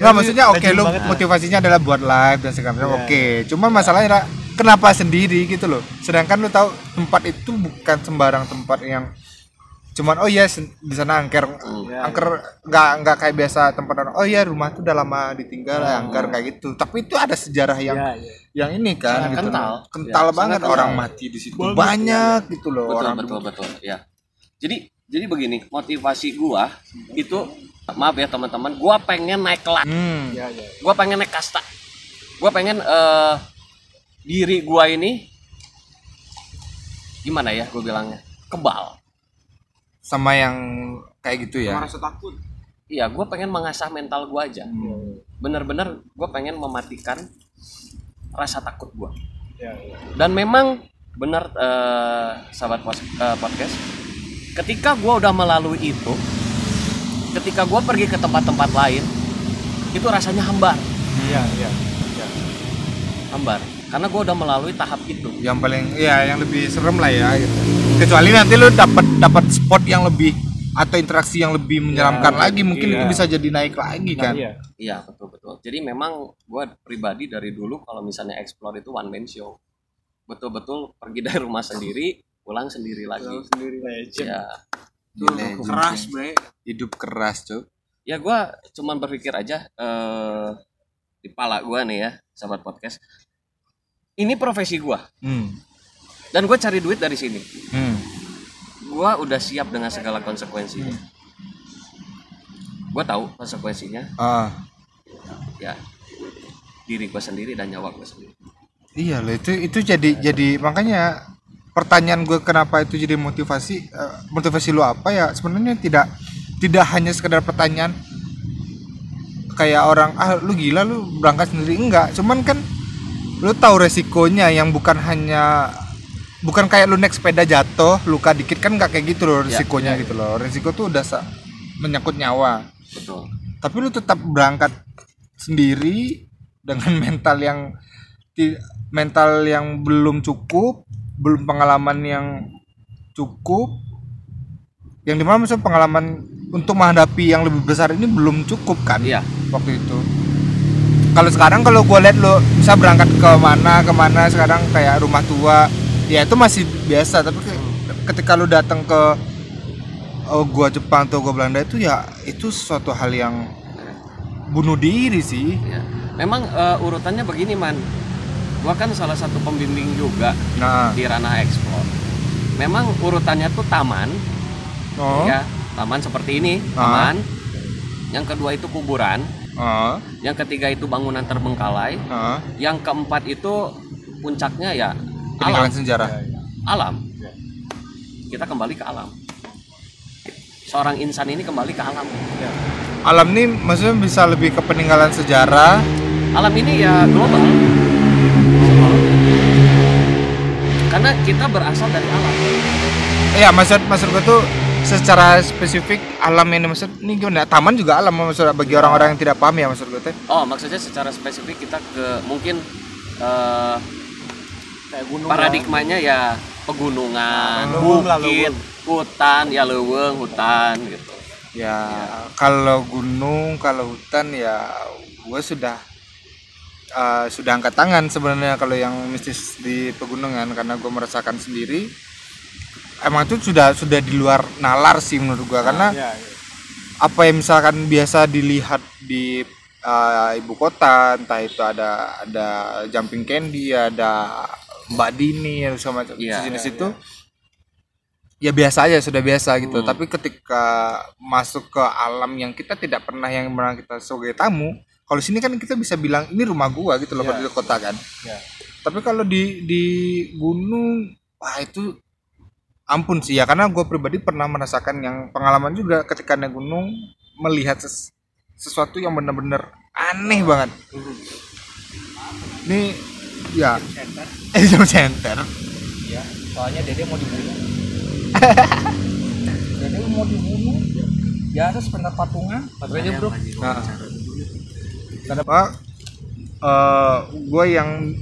Nggak maksudnya oke lu motivasinya adalah buat live dan segala macam oke. Cuman masalahnya kenapa sendiri gitu loh. Sedangkan lu tahu tempat itu bukan sembarang tempat yang cuman oh iya di sana angker. Angker nggak nggak kayak biasa tempat orang oh iya rumah tuh udah lama ditinggal angker kayak gitu. Tapi itu ada sejarah yang Iya, iya. yang ini kan Sangat gitu kental. loh. kental Ya, banget orang mati di situ. Banyak gitu loh betul orang betul betul. Ya jadi jadi begini motivasi gua itu maaf ya teman-teman gua pengen naik kelas. Hmm. iya iya. Gua pengen naik kasta. Gua pengen eh diri gua ini gimana ya gue bilangnya? Kebal sama yang kayak gitu ya? Merasa takut. Iya gue pengen mengasah mental gua aja. Bener-bener gue pengen mematikan rasa takut gua. Iya iya. Dan memang benar eh, sahabat pos- eh, podcast ketika gua udah melalui itu ketika gua pergi ke tempat-tempat lain itu rasanya hambar. Iya iya iya. Hambar. Karena gua udah melalui tahap itu. Yang paling ya yang lebih serem lah ya gitu. Kecuali nanti lu dapat dapat spot yang lebih atau interaksi yang lebih menyeramkan lagi mungkin iya. itu bisa jadi naik lagi Nah, kan? iya. Iya betul betul. Jadi memang gua pribadi dari dulu kalau misalnya explore itu one man show. Betul-betul pergi dari rumah sendiri pulang sendiri lagi. Sendiri legend. Ya Gila, keras bre. Hidup keras cuk. Ya gue cuman berpikir aja eh di pala gue nih ya sahabat podcast. Ini profesi gue hmm. Dan gue cari duit dari sini. Hmm. gue udah siap dengan segala konsekuensinya. Gue tahu konsekuensinya. Ah. ya. Diri gue sendiri dan nyawa gue sendiri. Iya loh itu itu jadi jadi makanya pertanyaan gue kenapa itu jadi motivasi eh, motivasi lu apa ya? Sebenarnya tidak tidak hanya sekedar pertanyaan kayak orang ah lu gila lu berangkat sendiri. Enggak. Cuman kan lu tahu resikonya yang bukan hanya bukan kayak lu naik sepeda jatuh luka dikit kan nggak kayak gitu loh Ya, resikonya ya, gitu loh. Resiko tuh udah menyangkut nyawa. Betul. Tapi lu tetap berangkat sendiri dengan mental yang mental yang belum cukup belum pengalaman yang cukup. Yang di mana maksudnya pengalaman untuk menghadapi yang lebih besar ini belum cukup kan iya. waktu itu. Kalau sekarang kalau gue lihat lo bisa berangkat ke mana ke mana sekarang kayak rumah tua ya itu masih biasa tapi ke- ketika lo datang ke oh, gua Jepang atau gua Belanda itu ya itu suatu hal yang bunuh diri sih. Ya. memang eh, urutannya begini man. Gua kan salah satu pembimbing juga nah. di ranah ekspor memang urutannya tuh taman. Oh. Ya taman seperti ini Ah. taman. Yang kedua itu kuburan. Ah, yang ketiga itu bangunan terbengkalai. Ah. yang keempat itu puncaknya ya peninggalan alam. sejarah. Alam. Kita kembali ke alam. Seorang insan ini kembali ke alam. Alam ini maksudnya bisa lebih ke peninggalan sejarah? Alam ini ya global. Karena kita berasal dari alam. Iya maksud maksud gue tuh secara spesifik alam ini maksud ini gimana? Taman juga alam maksud bagi orang-orang yang tidak paham ya maksud gue teh oh maksudnya secara spesifik kita ke mungkin eh, kayak gunung paradigmanya ya pegunungan lah, bukit hutan ya leuweung hutan gitu. Ya kalau gunung kalau hutan ya gue sudah eh, sudah angkat tangan sebenarnya kalau yang mistis di pegunungan karena gue merasakan sendiri. Emang itu sudah sudah di luar nalar sih menurut gue karena ya, ya. apa yang misalkan biasa dilihat di uh, ibu kota entah itu ada ada jumping candy ada mbak dini atau segala macam Iya, jenis itu ya biasa aja sudah biasa gitu Hmm. tapi ketika masuk ke alam yang kita tidak pernah yang pernah kita sebagai tamu kalau sini kan kita bisa bilang ini rumah gua gitu loh Iya. kalau di kota kan Iya. tapi kalau di di gunung wah itu ampun sih ya karena gue pribadi pernah merasakan yang pengalaman juga ketika naik gunung melihat ses- sesuatu yang benar-benar aneh banget ini ya eh jam center Iya, soalnya Dede mau dibunuh. Dede mau dibunuh. Biasa sebentar patungan. Baterainya bro. nah kenapa eh gue yang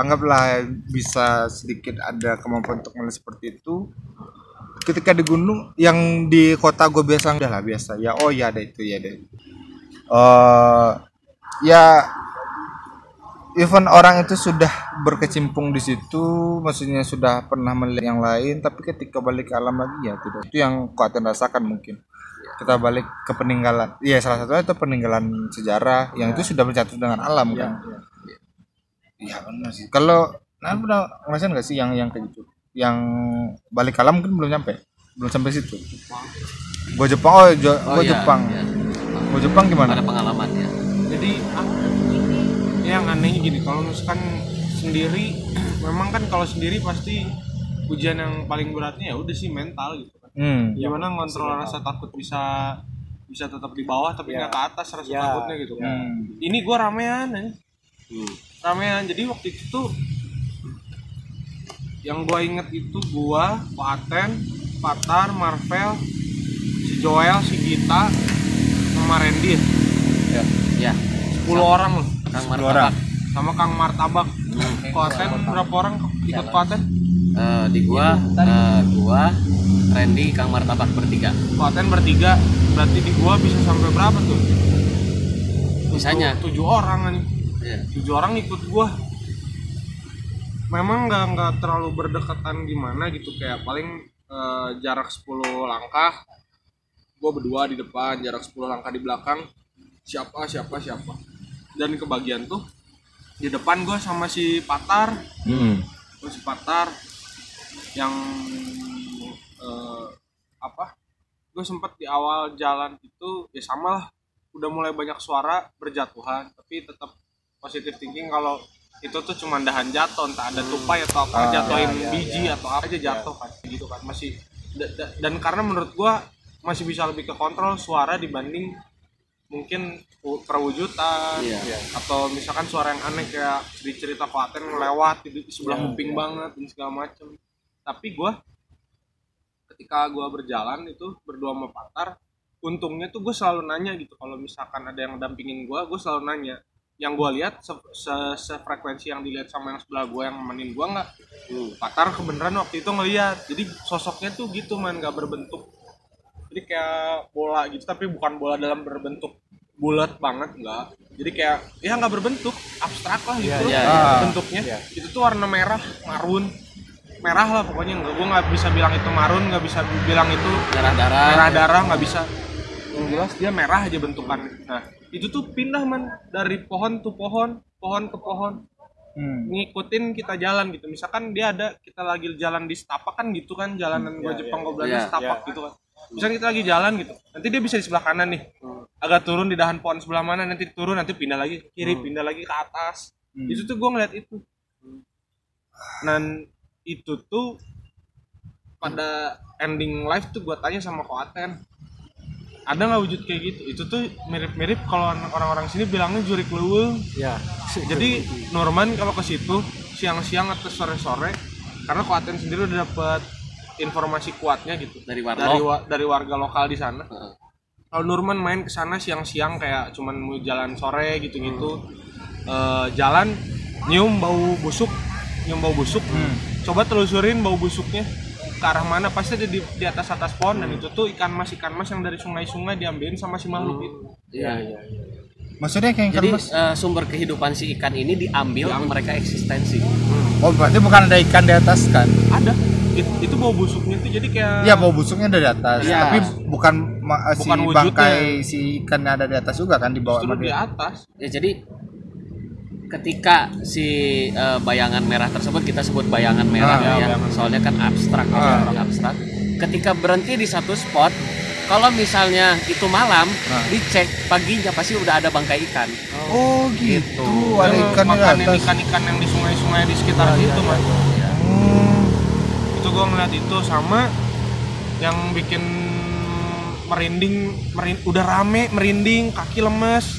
anggaplah bisa sedikit ada kemampuan untuk melihat seperti itu ketika di gunung yang di kota gue biasa udah lah biasa ya oh ya ada itu ya ada itu. Eh, ya even orang itu sudah berkecimpung di situ maksudnya sudah pernah melihat yang lain tapi ketika balik ke alam lagi ya tidak. Itu yang kuat rasakan mungkin. Kita balik ke peninggalan. Iya salah satunya itu peninggalan sejarah yang itu sudah bercampur dengan alam kan. iya benar sih. Kalau nah pernah ngerasain nggak sih yang yang kayak gitu? Yang balik ke alam mungkin belum nyampe. Belum sampai situ. Gua Jepang. Oh, Jo- Oh, gua iya, Jepang. iya. gua Jepang gimana? Ada pengalaman ya. Jadi ah, yang anehnya gini kalau misalkan sendiri memang kan kalau sendiri pasti ujian yang paling beratnya ya udah sih mental gitu kan. Hmm. Gimana ngontrol rasa takut bisa bisa tetap di bawah tapi nggak ke atas rasa Ya, takutnya gitu ya. Hmm. ini gua ramean aja Hmm. ramean. Jadi waktu itu tuh yang gua inget itu gua Pak Aten Patar Marvel si Joel si Gita sama Randy ya? Ya 10 orang loh Kang Martabak orang. sama Kang Martabak Koaten berapa orang ikut Koaten? Eh, di gua eh, gua Randy Kang Martabak bertiga Koaten bertiga berarti di gua bisa sampai berapa tuh? Bisanya. tujuh orang kan Iya. tujuh orang ikut gua memang nggak nggak terlalu berdekatan gimana gitu kayak paling eh, jarak 10 langkah gue berdua di depan jarak 10 langkah di belakang siapa siapa siapa dan kebagian tuh di depan gue sama si Patar. Hmm. gue si Patar yang eh, apa gue sempet di awal jalan itu ya sama lah udah mulai banyak suara berjatuhan tapi tetap positif thinking kalau itu tuh cuma dahan jatuh entah ada tupai atau apa Ah, jatuhin ya, ya, biji atau apa aja jatuh kan gitu kan masih da- da- dan karena menurut gua masih bisa lebih ke kontrol suara dibanding mungkin perwujudan. Iya. atau misalkan suara yang aneh kayak cerita Klaten lewat di, di sebelah Iya, kuping banget dan segala macem. Tapi gua ketika gua berjalan itu berdua sama Patar untungnya tuh gue selalu nanya gitu. Kalau misalkan ada yang dampingin gua gue selalu nanya. Yang gua lihat se, se- sefrekuensi yang dilihat sama yang sebelah gua yang nemenin gua nggak? Patar kebenaran waktu itu ngeliat. Jadi sosoknya tuh gitu man. Nggak berbentuk jadi kayak bola gitu tapi bukan bola dalam berbentuk bulat banget enggak. Jadi kayak ya nggak berbentuk abstrak lah gitu. Iya, iya. bentuknya. Itu tuh warna merah marun. Merah lah pokoknya enggak. Gue nggak bisa bilang itu marun nggak bisa bilang itu darah darah. merah darah nggak bisa. Yang jelas dia merah aja bentukannya. Nah itu tuh pindah man dari pohon tuh pohon pohon ke pohon. Hmm. ngikutin kita jalan gitu. Misalkan dia ada kita lagi jalan di setapak kan gitu kan jalanan gua Jepang gua Belanda Iya, setapak gitu kan misalkan kita lagi jalan gitu nanti dia bisa di sebelah kanan nih. Agak turun di dahan pohon sebelah mana nanti turun nanti pindah lagi ke kiri pindah lagi ke atas. Itu tuh gua ngeliat itu. Dan itu tuh pada ending life tuh gua tanya sama Koaten ada nggak wujud kayak gitu? Itu tuh mirip-mirip kalau orang-orang sini bilangnya jurik leuweung ya. Jadi Norman kalau ke situ siang-siang atau sore-sore karena Kuaten sendiri udah dapat informasi kuatnya gitu dari dari warlock wa- dari warga lokal di sana. Heeh. Kalau Norman main ke sana siang-siang kayak cuman mau jalan sore gitu-gitu. Eh, jalan nyium bau busuk, nyium bau busuk. Coba telusurin bau busuknya ke arah mana pasti ada di, di atas atas pohon dan itu tuh ikan mas ikan mas yang dari sungai-sungai diambilin sama si makhluk itu. Iya. Maksudnya kayak ikan jadi mas? eh, sumber kehidupan si ikan ini diambil mereka eksistensi Oh berarti bukan ada ikan di atas kan? Ada. It- itu bau busuknya tuh jadi kayak Iya bau busuknya dari atas, Iya. tapi bukan ma- si Bukan wujudnya. bangkai si ikan yang ada di atas juga kan di bawah justru di atas. ya jadi ketika si eh, bayangan merah tersebut kita sebut bayangan merah Ah, ya, ya, bayangan. soalnya kan abstrak ya, Ah. orang abstrak ketika berhenti di satu spot kalau misalnya itu malam Ah. dicek paginya pasti udah ada bangkai ikan Oh gitu, ada Yang ikan atas. ikan-ikan yang di sungai-sungai di sekitar situ man Hmm. Itu gue ngeliat itu sama yang bikin merinding merin- udah rame merinding kaki lemes.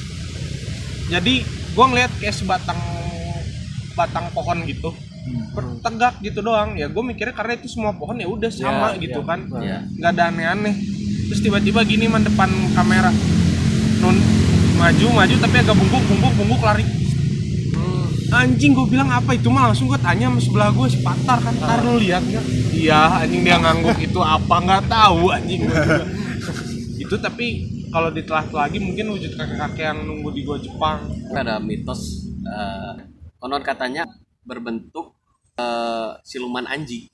Jadi gue ngeliat kayak sebatang batang pohon gitu. Bertegak gitu doang. Ya gue mikirnya karena itu semua pohon ya udah sama gitu kan. Iya. nggak ada aneh-aneh. Terus tiba-tiba gini man depan kamera. Nun maju maju tapi agak bungkuk bungkuk bungkuk lari anjing gue bilang apa itu? Mah langsung gue tanya sama sebelah gue si Patar kan. Tar lu lihat nggak? Iya anjing dia ngangguk itu apa? Nggak tahu anjing. Itu tapi kalau ditelah lagi mungkin wujud kakek-kakek yang nunggu di gua Jepang. Ada mitos eh, konon katanya berbentuk eh, siluman anjing.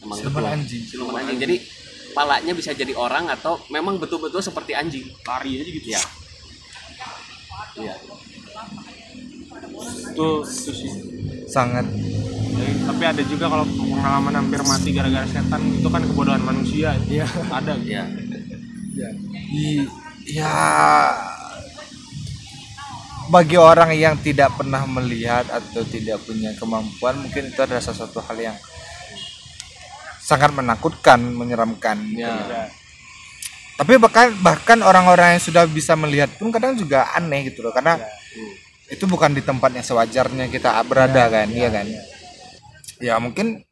Emang Siluman betul. anjing. siluman anjing. Jadi palanya bisa jadi orang atau memang betul-betul seperti anjing. Lari aja gitu. Ya Iya. Itu itu sih Sangat. Jadi, tapi ada juga kalau pengalaman hampir mati gara-gara setan itu kan kebodohan manusia iya ada gitu. Iya. I- ya bagi orang yang tidak pernah melihat atau tidak punya kemampuan mungkin itu adalah sesuatu hal yang sangat menakutkan, menyeramkan. gitu. Ya. Tapi bahkan bahkan orang-orang yang sudah bisa melihat pun kadang juga aneh gitu loh karena itu bukan di tempat yang sewajarnya kita berada kan, iya kan? Ya mungkin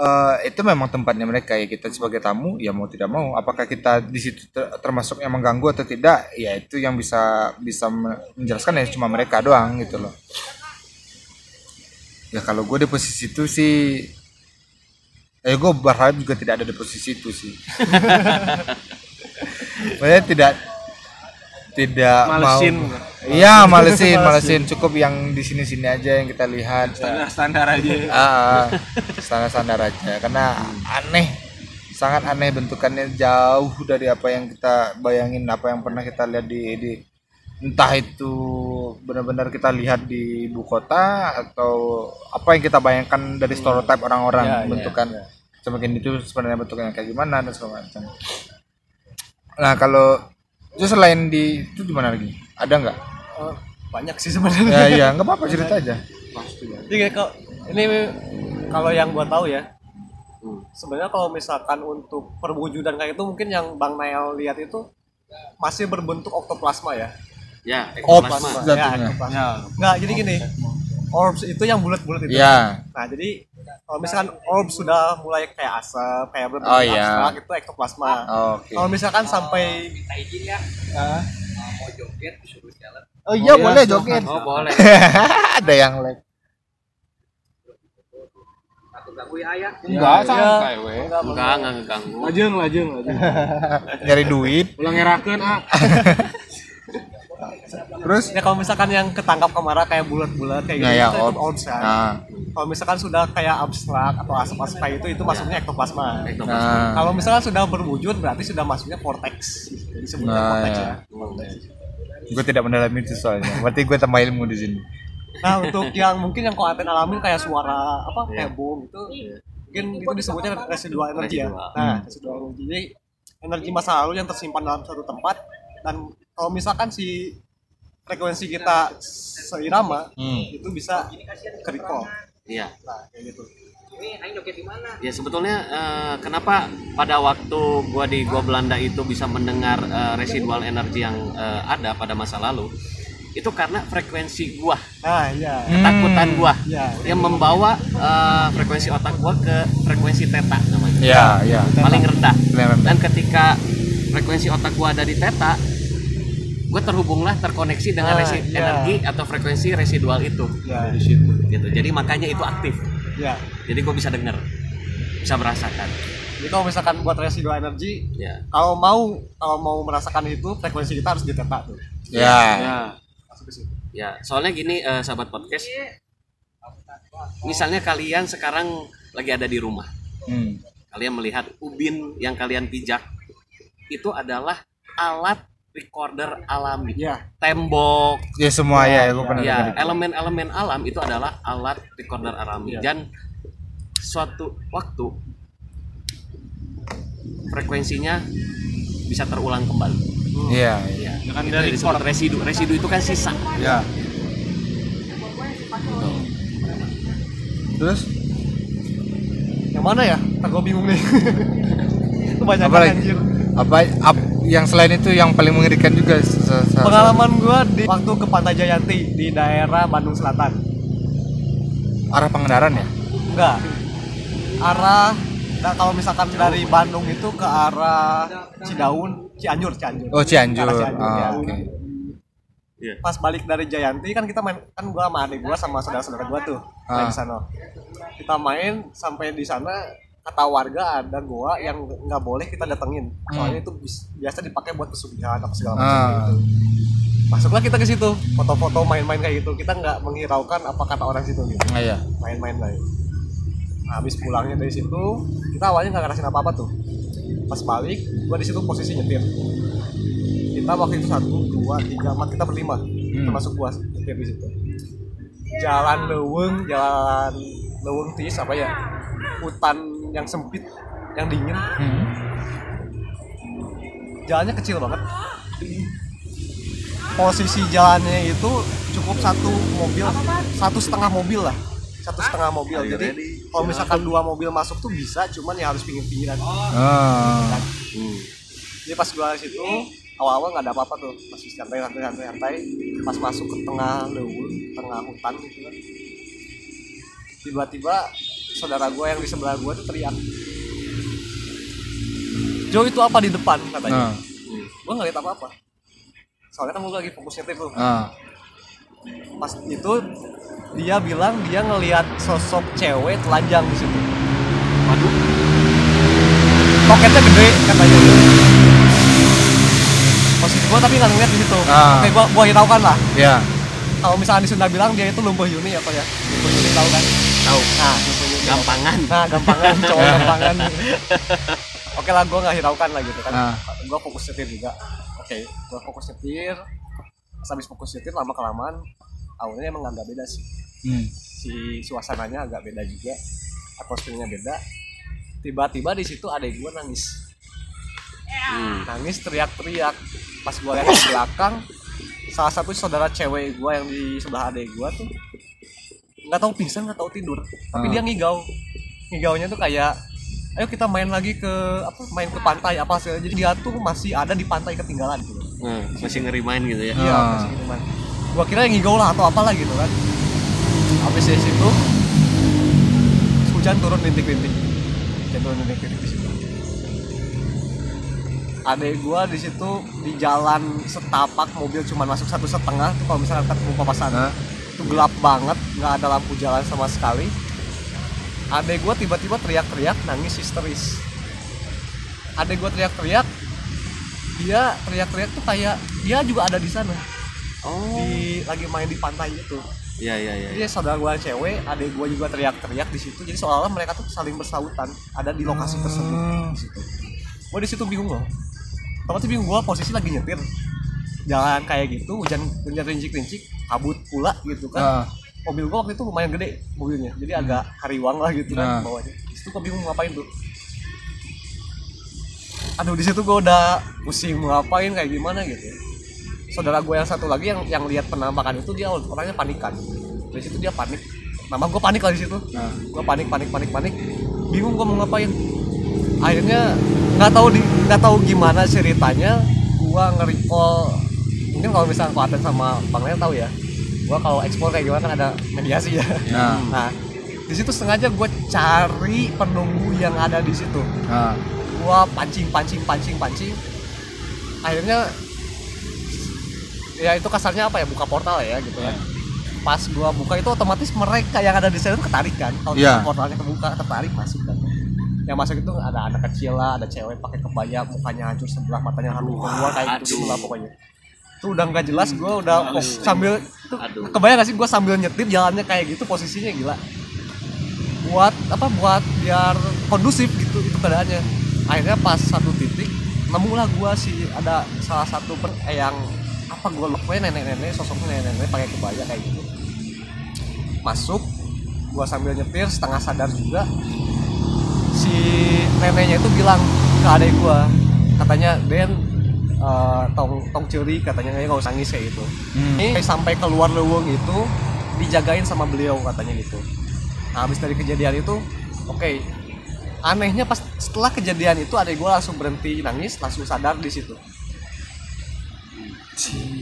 eh, itu memang tempatnya mereka ya kita sebagai tamu ya mau tidak mau. Apakah kita di situ ter- termasuk yang mengganggu atau tidak ya itu yang bisa bisa me- menjelaskan ya cuma mereka doang gitu loh. Ya kalau gue di posisi itu sih eh gue berharap juga tidak ada di posisi itu sih. Maksudnya tidak tidak Malesin. mau. Iya malesin malesin. Cukup yang di sini sini aja yang kita lihat. Standar standar aja. Ah standar standar aja. Karena aneh sangat aneh bentukannya. Jauh dari apa yang kita bayangin apa yang pernah kita lihat di, di entah itu benar-benar kita lihat di ibu kota atau apa yang kita bayangkan dari stereotype orang-orang Ya, ya, bentukan. Semakin itu sebenarnya bentuknya kayak gimana dan segala macam. Nah kalau itu selain di itu di mana lagi ada nggak Eh, banyak sih sebenarnya ya iya nggak apa-apa cerita aja Jadi kayak kalau ini kalau yang gua tahu ya, sebenarnya kalau misalkan untuk perwujudan kayak itu mungkin yang Bang Nael lihat itu masih berbentuk oktoplasma ya. Ya, ektoplasma. Jatuhnya. Ya, ektoplasma. Nggak, jadi gini. Orbs itu yang bulat-bulat itu. ya Nah, jadi kalau misalkan orbs sudah mulai kayak asap, kayak berbentuk Oh, iya. abstrak itu ektoplasma. oke Kalau misalkan sampai Ah. Mau joget disuruh jalan. oh iya boleh joget Oh, boleh. ada yang like Aku ganggu ya, ayah. enggak Ya, santai we enggak, Enggak, enggak ngeganggu. lajeng lajeng lajeng nyari duit ulang ngerakeun ah terus ya kalau misalkan yang ketangkap kamera kayak bulat-bulat kayak gitu, Nah, ya, itu, itu orbs. orbs kan. nah Kalau misalkan sudah kayak abstrak atau asap-asap kayak itu, itu masuknya ektoplasma. Ektoplasma. nah Kalau misalkan sudah berwujud berarti sudah masuknya vortex. Jadi sebutnya Nah, vortex ya. ya. gue tidak mendalami itu soalnya berarti gue tambah ilmu di sini Nah, untuk yang mungkin yang kau Aten alamin kayak suara apa Iya. kayak boom itu mungkin itu disebutnya residual energi ya. Nah, residual energi. Jadi energi masa lalu yang tersimpan dalam suatu tempat dan kalau misalkan si frekuensi kita seirama Hmm. itu bisa ke recall. Iya. Nah, kayak gitu. Ya sebetulnya eh, kenapa pada waktu gua di gua Belanda itu bisa mendengar eh, residual energi yang eh, ada pada masa lalu itu karena frekuensi gua, Nah, iya. ketakutan gua Iya. yang membawa eh, frekuensi otak gua ke frekuensi theta namanya. ya ya Paling rendah. Paling rendah. Dan ketika frekuensi otak gua ada di theta, gua terhubunglah terkoneksi dengan Ah, resi- iya. energi atau frekuensi residual itu. Ya, di situ Gitu. Jadi makanya itu aktif. ya. Jadi gua bisa dengar, bisa merasakan. Jadi kalau misalkan buat residual energi, Ya. kalau mau kalau mau merasakan itu frekuensi kita harus di theta tuh. ya ya Masuk ke situ. Ya, soalnya gini eh, sahabat podcast. Misalnya kalian sekarang lagi ada di rumah. Hmm. Kalian melihat ubin yang kalian pijak itu adalah alat recorder alami. Iya. Tembok, ya semua ya gue pernah ya itu. elemen-elemen alam itu adalah alat recorder alami dan suatu waktu frekuensinya bisa terulang kembali. iya Ya, Ya kan itu dari disebut residu. Residu itu kan sisa. ya terus Yang mana ya? Tak gue bingung nih. Kebanyakan apa lagi anjir. Apa ap- yang selain itu yang paling mengerikan juga Pengalaman gua di waktu ke Pantai Jayanti di daerah Bandung Selatan. arah pengendaraan ya Enggak. Arah nah, kalau misalkan dari Bandung itu ke arah Cidaun, Cianjur, Cianjur. oh Cianjur Arah Cianjur, Ah, ya. oke Pas balik dari Jayanti kan kita main kan gua sama adik gua sama saudara-saudara gua tuh Ah. main di sana. Kita main sampai di sana kata warga ada gua yang nggak boleh kita datengin soalnya itu bis- biasa dipakai buat pesugihan apa segala macam Ah. gitu. Masuklah kita ke situ, foto-foto main-main kayak gitu. Kita nggak menghiraukan apa kata orang situ gitu. Ah, iya Main-main lah. ya. Nah, habis pulangnya dari situ, kita awalnya nggak ngerasain apa-apa tuh. Pas balik, gua di situ posisi nyetir. Kita waktu itu satu, dua, tiga, empat, kita berlima, termasuk gua nyetir di situ. Jalan leweng, jalan leweng tis apa ya? Hutan yang sempit, yang dingin. Hmm. Jalannya kecil banget. Posisi jalannya itu cukup satu mobil, satu setengah mobil lah, satu setengah mobil. Jadi kalau misalkan dua mobil masuk tuh bisa, cuman ya harus pinggir-pinggiran. Ah. Jadi pas gua di situ awal-awal nggak ada apa-apa tuh, masih santai santai santai santai. Pas masuk ke tengah leuweung, tengah hutan gitu kan. Tiba-tiba saudara gua yang di sebelah gua tuh teriak. Jo itu apa di depan katanya. Ah. Gua nggak lihat apa-apa. Soalnya kan gua lagi fokus nyetir tuh. Ah. Pas itu dia bilang dia ngelihat sosok cewek telanjang di situ. Waduh. Toketnya gede katanya. posisi gua tapi nggak ngeliat di situ Ah. oke gua gua hiraukan lah ya kalau misalnya di Sunda bilang dia itu lumpuh Yuni apa ya? Lumpuh Yuni tahu kan? Tahu. Nah lumpuh Yuni. Gampangan. Nah gampangan cowok gampangan. Oke lah gua nggak hiraukan lah gitu kan. Ah. gua fokus nyetir juga. Oke gua fokus nyetir. Pas habis fokus nyetir lama kelamaan awalnya emang agak beda sih. Hmm. si suasananya agak beda juga atmosfernya beda. Tiba-tiba di situ adek gue nangis. Hmm. nangis teriak-teriak. Pas gue lihat ke belakang salah satu saudara cewek gue yang di sebelah adek gue tuh nggak tahu pingsan nggak tahu tidur tapi Ah. dia ngigau ngigaunya tuh kayak ayo kita main lagi ke apa main ke pantai apa sih jadi dia tuh masih ada di pantai ketinggalan gitu Nah, masih ngerimain gitu ya Iya, Ah. masih gitu kan. Gua kira yang ngigau lah atau apalah gitu kan. Habis dari situ hujan turun rintik-rintik. Hujan turun rintik-rintik. Adek gua di situ di jalan setapak mobil cuma masuk satu setengah tuh kalau misalnya ketemu papasan. Hah? itu gelap banget nggak ada lampu jalan sama sekali. Adek gua tiba-tiba teriak-teriak nangis histeris. Adek gua teriak-teriak dia teriak-teriak tuh kayak dia juga ada di sana. Oh. Di lagi main di pantai itu iya iya iya jadi saudara gue cewek adek gue juga teriak-teriak di situ. Jadi seolah mereka tuh saling bersautan ada di lokasi tersebut di situ. Gue di situ bingung loh Tuh bingung gue posisi lagi nyetir. Jalan kayak gitu hujan hujan rincik-rincik kabut pula gitu kan. Ah. mobil gue waktu itu lumayan gede mobilnya jadi agak hariwang lah gitu Nah. kan bawahnya. Di situ gue bingung mau ngapain tuh. Aduh di situ gue udah pusing mau ngapain kayak gimana gitu saudara gue yang satu lagi yang yang lihat penampakan itu dia orangnya panikan. Dari situ dia panik. Nama gue panik lah di situ. Nah. gue panik panik panik panik. Bingung gue mau ngapain akhirnya nggak tahu di nggak tahu gimana ceritanya. Gue nge-recall mungkin kalau misalnya Paten sama Bang Len tahu ya gue kalau ekspor kayak gimana kan ada mediasi ya. Nah. nah di situ sengaja gue cari penunggu yang ada di situ. Nah. gua pancing pancing pancing pancing. Akhirnya ya itu kasarnya apa ya buka portal ya gitu kan. Pas gua buka itu otomatis mereka yang ada di sana tuh ketarik kan. Kalau Iya. portalnya kebuka ketarik masuk kan yang masuk itu ada anak kecil lah ada cewek pakai kebaya mukanya hancur sebelah matanya hampir keluar kayak gitu Aduh. lah pokoknya. Itu udah nggak jelas gua udah fokus sambil itu Aduh. kebayang gak sih gua sambil nyetir jalannya kayak gitu posisinya gila. Buat apa buat biar kondusif gitu itu keadaannya. Akhirnya pas satu titik nemulah gua sih ada salah satu pen, eh, yang apa gua lupa nenek-nenek sosoknya nenek-nenek pakai kebaya kayak gitu. Masuk gua sambil nyetir setengah sadar juga si neneknya itu bilang ke adek gua katanya Den eh, tong tong curi katanya nggak usah nangis kayak gitu. Hmm. ini sampai keluar leweng itu dijagain sama beliau katanya gitu. Nah, habis dari kejadian itu oke anehnya pas setelah kejadian itu adek gue langsung berhenti nangis langsung sadar di situ.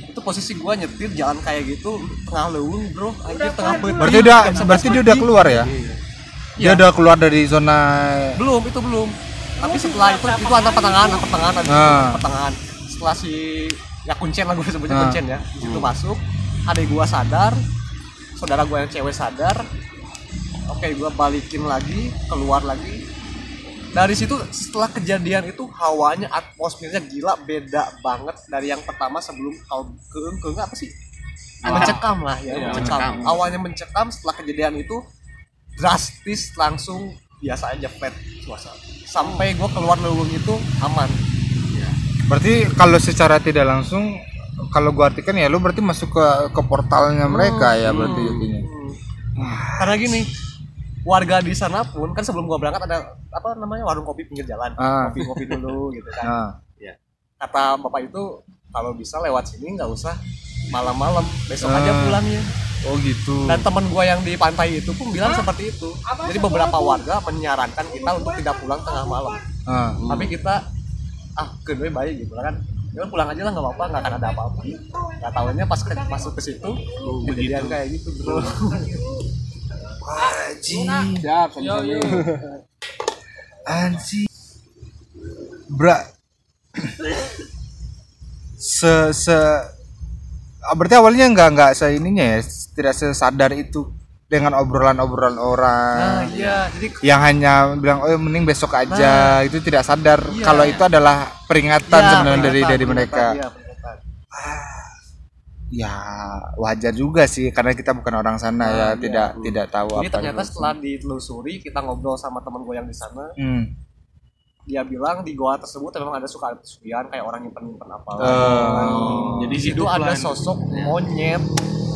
Itu posisi gue nyetir jalan kayak gitu tengah leweng bro. Anjir tengah Berarti udah jam 11 berarti dia udah keluar ya? Dia Iya. udah keluar dari zona belum itu belum tapi setelah itu itu antara pertengahan antara pertengahan ada Ah. pertengahan setelah si ya kuncen lah gue sebutnya Ah. kuncen ya di situ masuk adek gua sadar saudara gua yang cewek sadar oke gua balikin lagi keluar lagi dari situ setelah kejadian itu hawanya atmosfernya gila beda banget dari yang pertama sebelum kau keung keung apa sih mencekam lah ya Iya, mencekam. mencekam. awalnya mencekam setelah kejadian itu drastis langsung biasa aja flat suasana. Sampai gua keluar leweng itu aman. Berarti kalau secara tidak langsung kalau gua artikan ya lu berarti masuk ke ke portalnya mereka ya berarti jadinya. Hmm. karena gini warga di sana pun kan sebelum gua berangkat ada apa namanya warung kopi pinggir jalan. Ah. kopi kopi dulu gitu kan. Nah, kata bapak itu kalau bisa lewat sini nggak usah malam-malam besok aja Ah. pulangnya oh gitu. dan temen gua yang di pantai itu pun bilang seperti itu. Jadi beberapa warga menyarankan kita untuk tidak pulang tengah malam. Ah. tapi kita ah kedua baik gitu kan. Ya pulang aja lah nggak apa-apa nggak akan ada apa-apa. Nggak tahunya pas ke, masuk ke situ kejadian kayak gitu bro. Siap, sama Anjing. Bra. se se berarti awalnya nggak nggak se ininya ya tidak sesadar itu dengan obrolan-obrolan orang nah iya jadi yang hanya bilang oh mending besok aja itu tidak sadar Iya. kalau itu adalah peringatan Iya, sebenarnya dari dari mereka iya, peringatan. ya wajar juga sih karena kita bukan orang sana Nah, ya iya. tidak tidak tahu Jadi apa ternyata itu. setelah ditelusuri kita ngobrol sama teman gue yang di sana, Hmm. Dia bilang di goa tersebut memang ada suka pesugihan kayak orang nyimpen nyimpen apa. Oh. Jadi di situ ada sosok monyet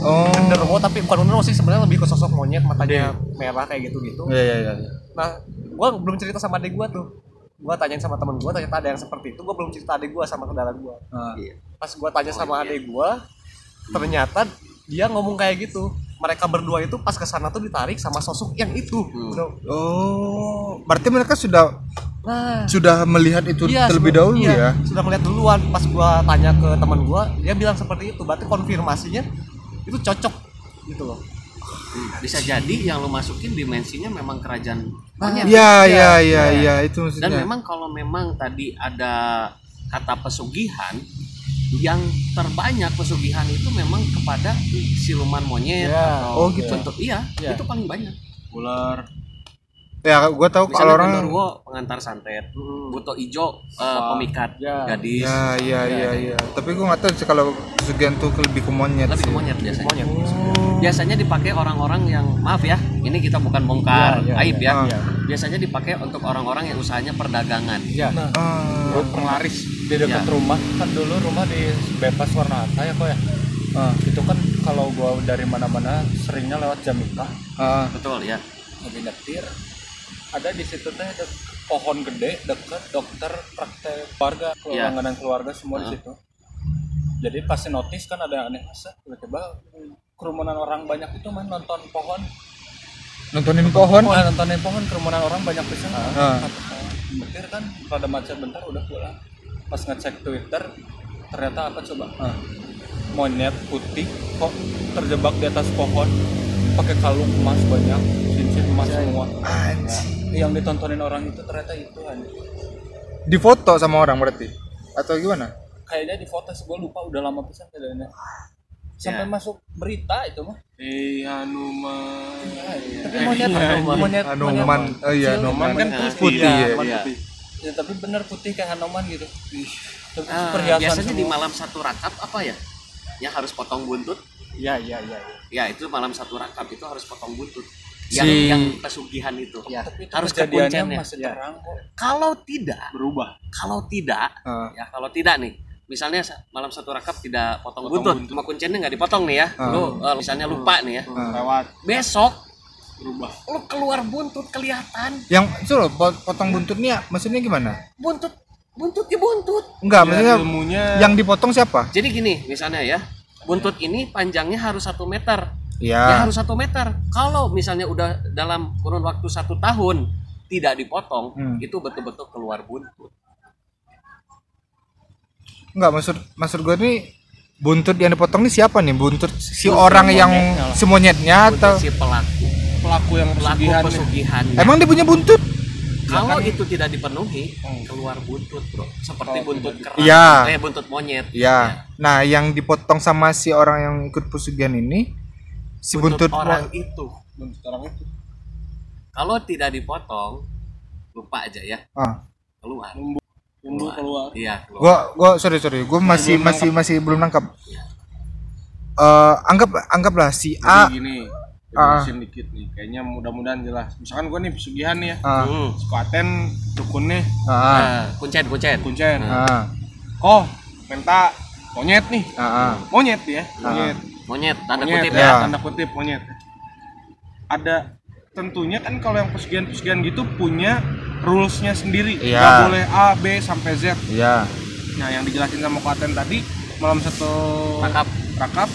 Oh. genderuwo tapi bukan genderuwo sih sebenarnya lebih ke sosok monyet matanya merah kayak gitu gitu. Iya iya iya. Nah, gua belum cerita sama adik gua tuh. Gua tanyain sama temen gua ternyata ada yang seperti itu. Gua belum cerita adik gua sama kendala gua. Ah. Pas gua tanya sama adik gua, ternyata dia ngomong kayak gitu. Mereka berdua itu pas ke sana tuh ditarik sama sosok yang itu. Bro. Oh, berarti mereka sudah Nah, sudah melihat itu iya, terlebih sebelum- dahulu iya, ya. Sudah melihat duluan. Pas gua tanya ke teman gua, dia bilang seperti itu. Berarti konfirmasinya itu cocok gitu loh. bisa jadi yang lo masukin dimensinya memang kerajaan monyet Iya iya Iya, iya iya. iya itu maksudnya. dan memang kalau memang tadi ada kata pesugihan yang terbanyak pesugihan itu memang kepada siluman monyet Iya. atau Oh, gitu. bentuk iya, Iya. itu paling banyak ular ya gua tahu misalnya kalau orang genderuwo pengantar santet buto ijo eh, pemikat Ya. gadis ya iya iya iya. Tapi gua nggak tahu sih kalau pesugihan tuh lebih ke monyet lebih sih. ke monyet biasanya Monyet. biasanya dipakai orang-orang yang maaf ya ini kita bukan bongkar Iya, iya, aib ya iya. biasanya dipakai untuk orang-orang yang usahanya perdagangan Iya. Ah. buat penglaris di dekat Ya. rumah kan dulu rumah di bebas warna ya kok ya Ah. itu kan kalau gua dari mana-mana seringnya lewat Jamika Ah. betul ya lagi nyetir ada di situ teh ada pohon gede deket dokter praktek keluarga langganan keluarga semua di Heeh. situ jadi pasti notice kan ada yang aneh masa tiba-tiba kerumunan orang banyak itu main nonton pohon Nontonin pohon. Ah, nontonin pohon kerumunan orang banyak pisan Ah. nyetir kan rada macet bentar udah pulang pas ngecek Twitter ternyata apa coba Ah. monyet putih kok terjebak di atas pohon pakai kalung emas banyak emas semua Anjing. yang ditontonin orang itu ternyata itu anjing. Difoto sama orang berarti atau gimana? kayaknya di foto gue lupa udah lama pisan kayaknya sampai Ya. masuk berita itu mah eh Hanuman tapi monyet monyet Hanuman. Oh iya, Hanuman kan monyet putih Putih ya, ya. Hanuman Iya. ya, tapi bener putih kayak Hanoman gitu Tapi Ah, perhiasan biasanya di semua. malam satu rakap apa ya yang harus potong buntut Iya, iya, iya. ya itu malam satu rakap itu harus potong buntut yang Si- yang pesugihan itu Ya. itu harus kejadiannya masih Ya. terang kok kalau tidak berubah kalau tidak Ah. ya kalau tidak nih misalnya sa- malam satu rakap tidak potong, Potong buntut, buntut. cuma kuncennya nggak dipotong nih ya Ah. lu eh, misalnya lupa nih ya Ah. lewat besok berubah lu keluar buntut kelihatan Yang coba pot- potong buntutnya maksudnya gimana? buntut buntut ya buntut Enggak, Ya, maksudnya ilmunya yang dipotong siapa? jadi gini misalnya ya buntut ini panjangnya harus satu meter Ya. ya harus satu meter kalau misalnya udah dalam kurun waktu satu tahun tidak dipotong Hmm. itu betul-betul keluar buntut Enggak, maksud maksud gue nih buntut yang dipotong nih siapa nih? Buntut si orang yang si monyetnya atau buntut si pelaku pelaku yang pelaku pesugihan pesugihan emang dia punya buntut? kalau itu tidak dipenuhi keluar buntut bro seperti buntut kerang Iya. eh buntut monyet Ya. Nah, yang dipotong sama si orang yang ikut pesugihan ini si buntut, orang mo- itu. Buntut orang itu. Kalau tidak dipotong lupa aja ya. Ah. keluar. Tumbuh keluar. iya keluar. Gua gua sorry sorry, gua masih Belum masih masih belum nangkap. Eh anggap anggaplah si jadi A gini Ah. jelasin dikit nih. Kayaknya mudah-mudahan jelas. Misalkan gue nih pesugihan nih ya. Ah, Hmm. sekuaten dukunnya ah, Nah, kuncen kuncen. Kuncen. Ah, oh minta monyet nih. Ah. monyet ya monyet monyet tanda monyet kutip ya, ya, tanda kutip monyet ada tentunya kan kalau yang pesugihan-pesugihan gitu punya rulesnya sendiri Iya. nggak boleh A B sampai Z Iya. nah yang dijelasin sama Klaten tadi malam satu Rakap. rakap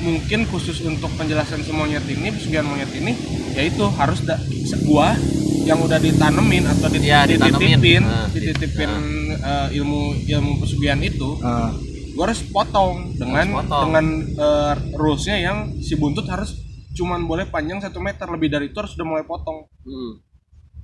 mungkin khusus untuk penjelasan si monyet ini pesugihan monyet ini yaitu harus da, gua yang udah ditanemin atau dit- Iya, ditanemin. dititipin dititipin eh, ilmu ilmu pesugihan itu Ah. Gua harus potong dengan Harus potong. dengan eh, rulesnya yang si buntut harus cuman boleh panjang satu meter lebih dari itu harus udah mulai potong Hmm.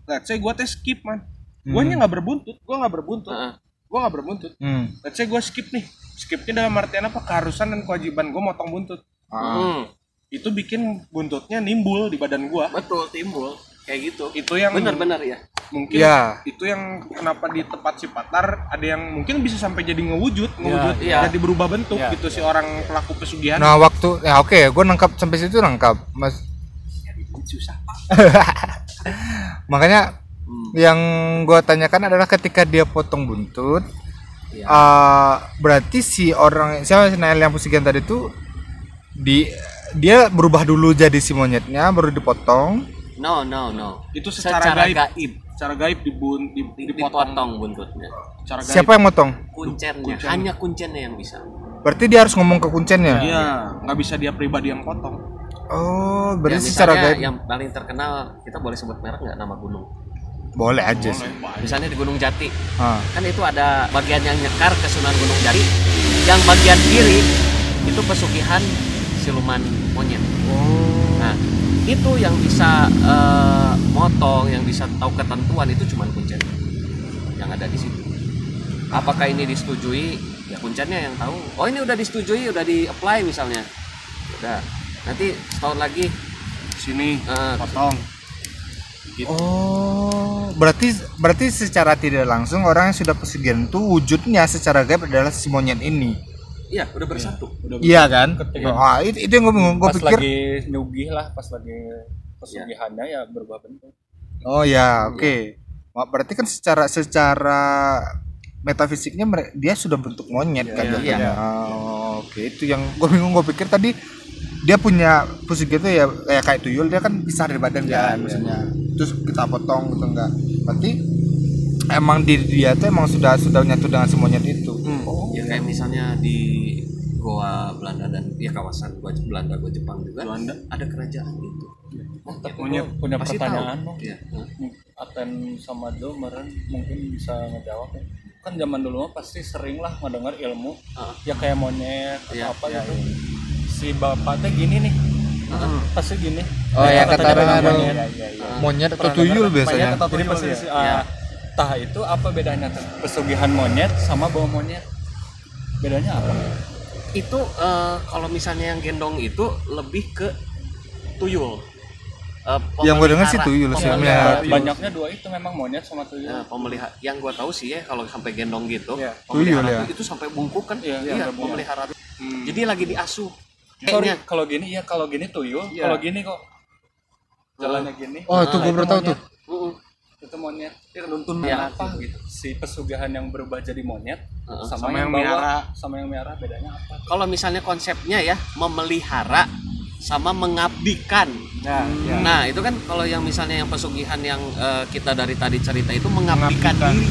let's say gua tes skip man gua nya nggak berbuntut gua nggak berbuntut Heeh. gua nggak berbuntut Hmm. let's say gua skip nih skipnya dalam artian apa keharusan dan kewajiban gua motong buntut. Hmm. itu bikin buntutnya nimbul di badan gua betul timbul kayak gitu itu yang bener-bener ya mungkin Ya. itu yang kenapa di tempat si Patar ada yang mungkin bisa sampai jadi ngewujud ngewujud iya. jadi berubah bentuk Iya, gitu si orang pelaku pesugihan Nah waktu ya oke, gue nangkap sampai situ nangkap, mas. susah Makanya Hmm. yang gue tanyakan adalah ketika dia potong buntut, Iya. eh, berarti si orang siapa si Nael yang pesugihan tadi tuh di dia berubah dulu jadi si monyetnya, baru dipotong. No, no, no. itu secara, gaib, gaib. secara gaib dibun di, dipotong Dipotong buntutnya. secara gaib Siapa yang motong? Kuncennya, Kuncen. hanya kuncennya yang bisa. Berarti dia harus ngomong ke kuncennya. iya nggak bisa dia pribadi yang potong Oh, Ya, berarti secara misalnya gaib yang paling terkenal kita boleh sebut merek nggak nama gunung? boleh aja sih. Misalnya di Gunung Jati, Ah. kan itu ada bagian yang nyekar ke Sunan Gunung Jati. Yang bagian kiri itu pesugihan siluman monyet. Nah, itu yang bisa eh, motong, yang bisa tahu ketentuan itu cuma kuncen yang ada di situ. Apakah ini disetujui? Ya kuncennya yang tahu. Oh ini udah disetujui, udah di apply misalnya. Udah. Nanti setahun lagi sini eh, potong Oh, berarti berarti secara tidak langsung orang yang sudah pesugihan itu wujudnya secara gaib adalah si monyet ini. Iya udah bersatu. Iya kan? Ketika- Ah, itu, itu yang gue bingung. Gue pas pikir lagi nyugih lah pas lagi pesugihannya ya berubah bentuk Oh ya, oke. Wah, Berarti kan secara secara metafisiknya dia sudah bentuk monyet kan Iya. jatuhnya. Oh, oke, itu yang gue bingung. Gue pikir tadi dia punya pesugihan itu ya kayak kayak tuyul dia kan bisa dari badan kan maksudnya. Terus kita potong gitu enggak. Berarti emang di dia tuh emang sudah sudah nyatu dengan monyet itu. Oh. Ya kayak misalnya di Goa Belanda dan ya kawasan Goa Belanda Goa Jepang juga Belanda. ada kerajaan itu. oh, tapi Monyet. gua punya Pasti pertanyaan tahu. dong Iya. Aten sama Do meren mungkin bisa ngejawab ya. kan zaman dulu mah pasti sering lah ngedengar ilmu Ah. ya kayak monyet atau Iya, apa gitu si bapaknya gini nih pasti gini Oh, ya, kata katanya orang- dengan monyet. Monyet atau tuyul biasanya. Tuyul pasti ya? si- ah, tah itu apa bedanya tuh pesugihan monyet sama bawa monyet bedanya apa Itu eh, kalau misalnya yang gendong itu lebih ke tuyul. Eh, Yang gue dengar sih tuyul sih. Ya, banyaknya dua itu memang monyet sama tuyul Nah, pemelihara yang gua tahu sih ya kalau sampai gendong gitu, Iya. pemelihara Tuyul ya? itu sampai bungkuk kan? Iya, iya, sampai bungkuk. pemelihara. Hmm. Jadi lagi diasuh. sorry kalau gini ya kalau gini tuyul Iya. kalau gini kok jalannya gini Oh, itu Nah, gue baru tahu tuh. Itu monyet dia nuntun Iya. apa gitu si pesugihan yang berubah jadi monyet Heeh. sama, Sama yang, yang bawa miara. sama yang merah bedanya apa kalau misalnya konsepnya ya memelihara sama mengabdikan. Nah, ya. Nah, itu kan kalau yang misalnya yang pesugihan yang eh, kita dari tadi cerita itu mengabdikan, Mengabdikan. diri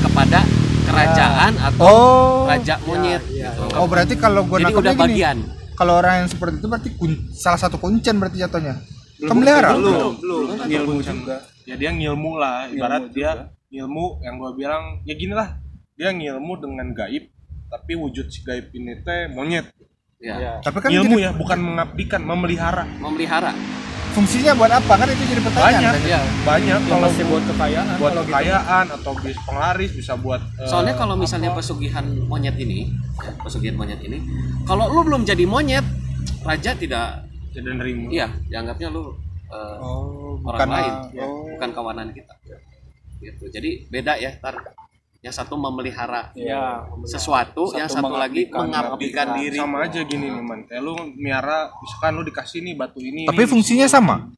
kepada kerajaan atau Oh. raja monyet iya, gitu. Oh, berarti kalau gue Jadi udah bagian. Kalau orang yang seperti itu berarti kun- salah satu kuncen berarti jatuhnya. Pemelihara. belum belum. ngilmu juga ya dia ngilmu lah ibarat Ngilmu dia ngilmu yang gua bilang ya gini lah dia ngilmu dengan gaib tapi wujud si gaib ini teh monyet Ya, Ya. Tapi kan ilmu jadi ya bukan mengabdikan memelihara memelihara. fungsinya buat apa kan itu jadi pertanyaan. banyak kan? ya banyak kalau kalau masih buat kekayaan buat kalau gitu. kekayaan atau bis penglaris bisa buat eh, Soalnya kalau misalnya pesugihan monyet ini, ya, pesugihan monyet ini, kalau lu belum jadi monyet, raja tidak, tidak nerima iya, dianggapnya lu eh, Oh, orang bukan lain, oh. bukan kawanan kita. Gitu. Jadi beda ya, tar. Yang satu memelihara ya sesuatu, Satu yang satu lagi mengabdikan, mengabdikan diri. sama aja gini nih man kayak lu miara misalkan lu dikasih nih batu ini Tapi nih, fungsinya sama.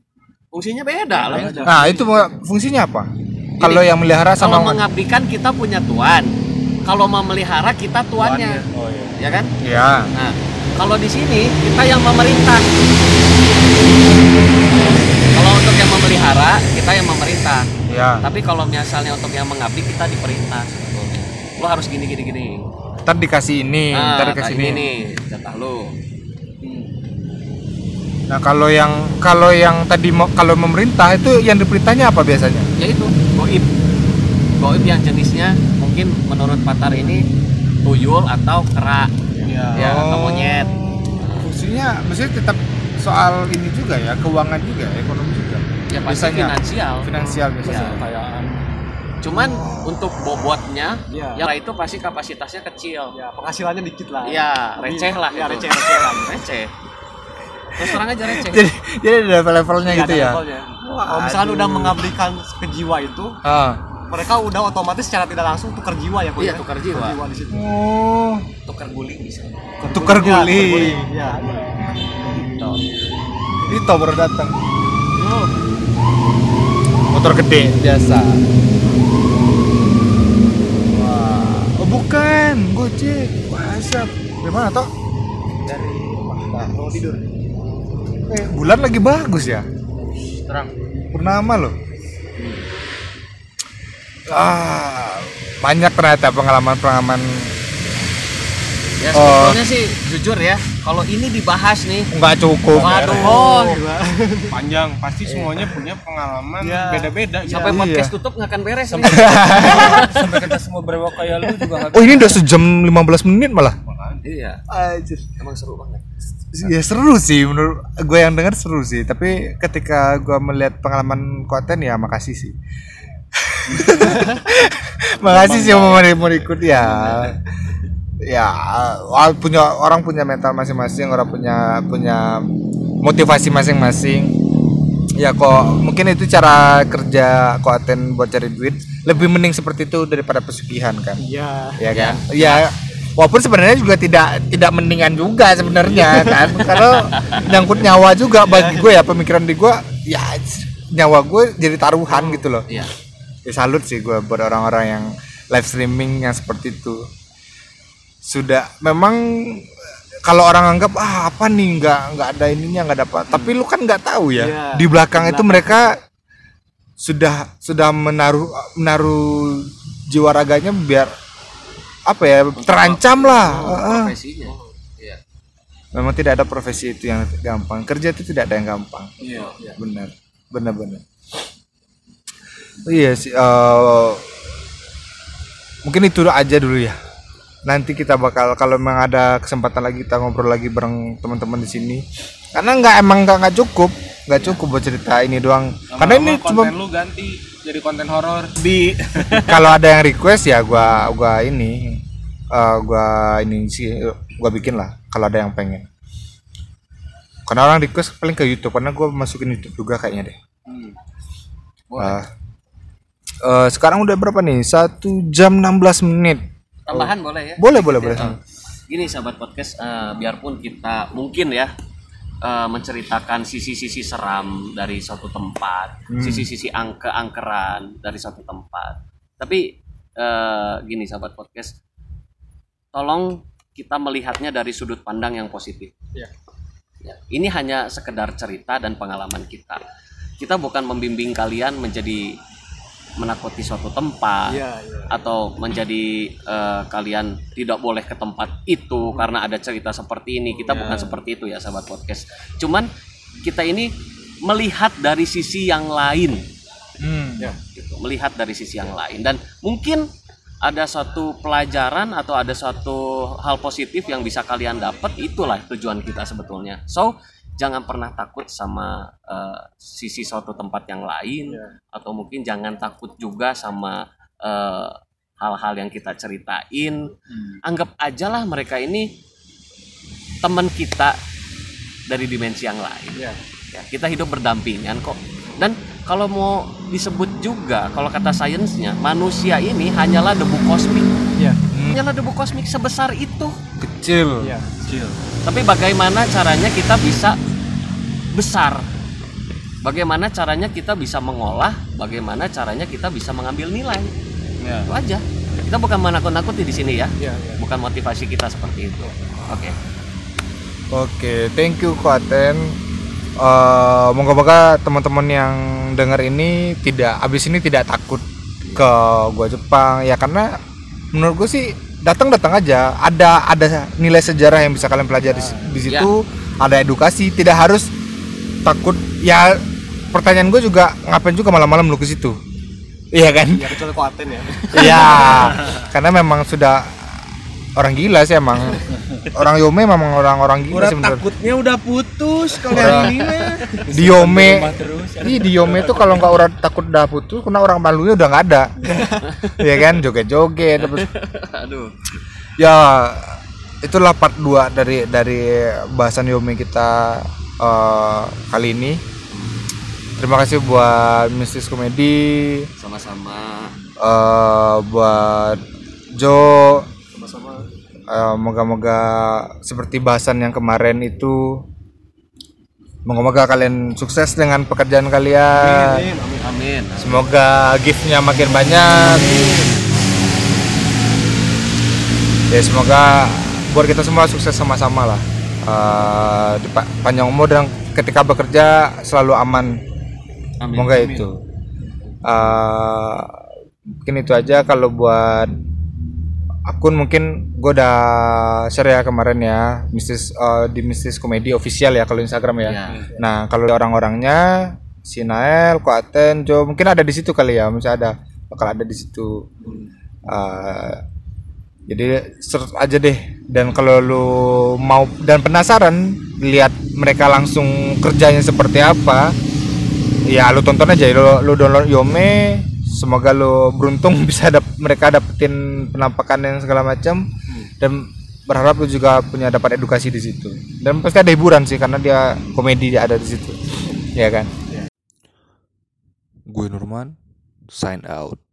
Fungsinya beda lah. Nah, itu fungsinya apa? Kalau yang melihara Kalau sama mengabdikan kita punya tuan. Kalau memelihara kita tuannya, oh ya ya kan? ya. Nah, kalau di sini kita yang memerintah. Memelihara, kita yang memerintah. Ya. Tapi kalau misalnya untuk yang mengabdi, kita diperintah sebetulnya. Lo harus gini gini gini. Ntar dikasih ini, Nah, ntar dikasih ini ini. nih, jatah lo. Nah, kalau yang kalau yang tadi mau kalau memerintah itu yang diperintahnya apa biasanya? Ya itu, goib. Goib yang jenisnya mungkin menurut Patar ini tuyul atau kera, ya ya atau Oh. monyet. Fungsinya maksudnya tetap soal ini juga ya, keuangan juga, ekonomi juga. Ya pasti Biasanya. finansial. Finansial biasanya. Ya. kekayaan Cuman untuk bobotnya, Iya. yang itu pasti kapasitasnya kecil. ya penghasilannya dikit lah Iya, receh lah ya itu. receh receh lah receh terus terang aja receh Jadi jadi ada level-levelnya Iya, gitu ada ya. levelnya. Kalau misalkan udah mengabdikan ke jiwa itu, Ah. mereka udah otomatis secara tidak langsung tukar jiwa ya, Iya, ya? tukar jiwa. di situ. Oh, tukar guling bisa tukar Ya, guling. Ya, Dito baru datang. Motor gede biasa. Wah, oh bukan, Gojek. WhatsApp. Dari mana toh? Dari rumah. Mau tidur. Eh, bulan lagi bagus ya. terang Purnama loh. Ah, banyak ternyata pengalaman-pengalaman ya Oh. sebetulnya sih jujur ya kalau ini dibahas nih nggak cukup. waduh Oh, panjang pasti semuanya punya pengalaman Iya. beda-beda sampai Iya. podcast tutup nggak akan beres nih. sampai kita semua berewak kayak lu juga nggak Oh ini udah sejam 15 menit malah. iya emang seru banget Ya seru sih menurut gue yang dengar seru sih. Tapi ketika gue melihat pengalaman konten ya makasih sih. makasih sih mau mau ikut ya. Ya punya orang punya mental masing-masing, orang punya punya motivasi masing-masing. Ya kok mungkin itu cara kerja konten buat cari duit lebih mending seperti itu daripada pesugihan kan? Iya. ya kan? Ya walaupun sebenarnya juga tidak tidak mendingan juga sebenarnya kan? Karena nyangkut nyawa juga bagi gue ya pemikiran di gue ya nyawa gue jadi taruhan gitu loh. Iya. Ya salut sih gue buat orang-orang yang live streaming yang seperti itu sudah memang kalau orang anggap ah apa nih nggak nggak ada ininya nggak dapat. Tapi lu kan nggak tahu ya Iya, di belakang itu mereka sudah sudah menaruh menaruh jiwa raganya biar apa ya terancam lah. Oh, Ah, ah. profesinya. Iya. Memang tidak ada profesi itu yang gampang. Kerja itu tidak ada yang gampang. Iya benar benar benar. Oh iya sih eh, mungkin itu aja dulu ya nanti kita bakal kalau memang ada kesempatan lagi kita ngobrol lagi bareng teman-teman di sini. Karena nggak emang nggak nggak cukup. Nggak cukup buat cerita ini doang. Karena ini cuma lu ganti jadi konten horor. Di kalau ada yang request ya gua gua ini eh, gua ini sih gua bikin lah kalau ada yang pengen. Karena orang request paling ke YouTube karena gua masukin YouTube juga kayaknya deh. Boleh Ah. Eh, sekarang udah berapa nih? Satu jam 16 menit tambahan boleh ya? Boleh boleh boleh. Eh, gini sahabat podcast eh, biarpun kita mungkin ya eh, menceritakan sisi-sisi seram dari suatu tempat sisi-sisi angke angkeran dari suatu tempat. Tapi eh, gini sahabat podcast tolong kita melihatnya dari sudut pandang yang positif. Iya. Ya, ini hanya sekedar cerita dan pengalaman kita. Kita bukan membimbing kalian menjadi menakuti suatu tempat Iya, iya. atau menjadi eh, kalian tidak boleh ke tempat itu karena ada cerita seperti ini. Kita bukan seperti itu ya sahabat podcast. Cuman kita ini melihat dari sisi yang lain. Hmm. gitu melihat dari sisi yang lain. Dan mungkin ada suatu pelajaran atau ada suatu hal positif yang bisa kalian dapat itulah tujuan kita sebetulnya. So jangan pernah takut sama eh, sisi suatu tempat yang lain atau mungkin jangan takut juga sama eh, hal-hal yang kita ceritain. Anggap aja lah mereka ini teman kita dari dimensi yang lain. Iya. ya kita hidup berdampingan kok. Dan kalau mau disebut juga kalau kata sainsnya manusia ini hanyalah debu kosmik Hanyalah debu kosmik sebesar itu. Kecil. Iya. tapi bagaimana caranya kita bisa besar? Bagaimana caranya kita bisa mengolah? Bagaimana caranya kita bisa mengambil nilai? Ya. itu aja. Kita bukan menakut-nakuti di sini ya. Iya, iya. bukan motivasi kita seperti itu. Oke. Oke, thank you Kuaten. Eh, moga-moga teman-teman yang dengar ini tidak abis ini tidak takut ke gua Jepang. Ya karena menurut gue sih datang-datang aja. Ada ada nilai sejarah yang bisa kalian pelajari di, di situ. Ada edukasi. Tidak harus takut. Ya pertanyaan gue juga ngapain juga malam-malam lu ke situ? Iya kan? Ya kecuali ya. Iya, karena memang sudah orang gila sih emang. Orang Yome memang orang-orang gila Udah sebenarnya. takutnya udah putus kalau Orang- yang ini mah. Di Yome, Ih, di Yome tuh kalau nggak orang takut udah putus, karena orang malunya udah nggak ada. Iya kan, joget-joget terus. aduh Ya, itulah part 2 dari dari bahasan Yome kita eh, kali ini. terima kasih buat Mistis Komedi Sama-sama. eh buat Jo sama-sama Eh, moga-moga seperti bahasan yang kemarin itu moga-moga kalian sukses dengan pekerjaan kalian. Amin amin Amin. semoga giftnya makin banyak. Ya semoga buat kita semua sukses sama-sama lah. Pa- panjang umur dan ketika bekerja selalu aman. Amin. semoga itu. Eh, mungkin itu aja kalau buat akun mungkin gue udah share ya kemarin ya mistis eh, di mistis komedi official ya kalau Instagram ya. Ya. Nah kalau orang-orangnya si Nael, Ko Aten, Jo mungkin ada di situ kali ya, mungkin ada bakal ada di situ. Eh, jadi search aja deh. Dan kalau lu mau dan penasaran lihat mereka langsung kerjanya seperti apa, ya lu tonton aja lu, lu download Yome semoga lu beruntung bisa dap mereka dapetin penampakan yang segala macam. Dan berharap lu juga punya dapat edukasi di situ. Dan pasti ada hiburan sih karena dia komedi dia ada di situ. Ya kan? Gue Nurman, sign out.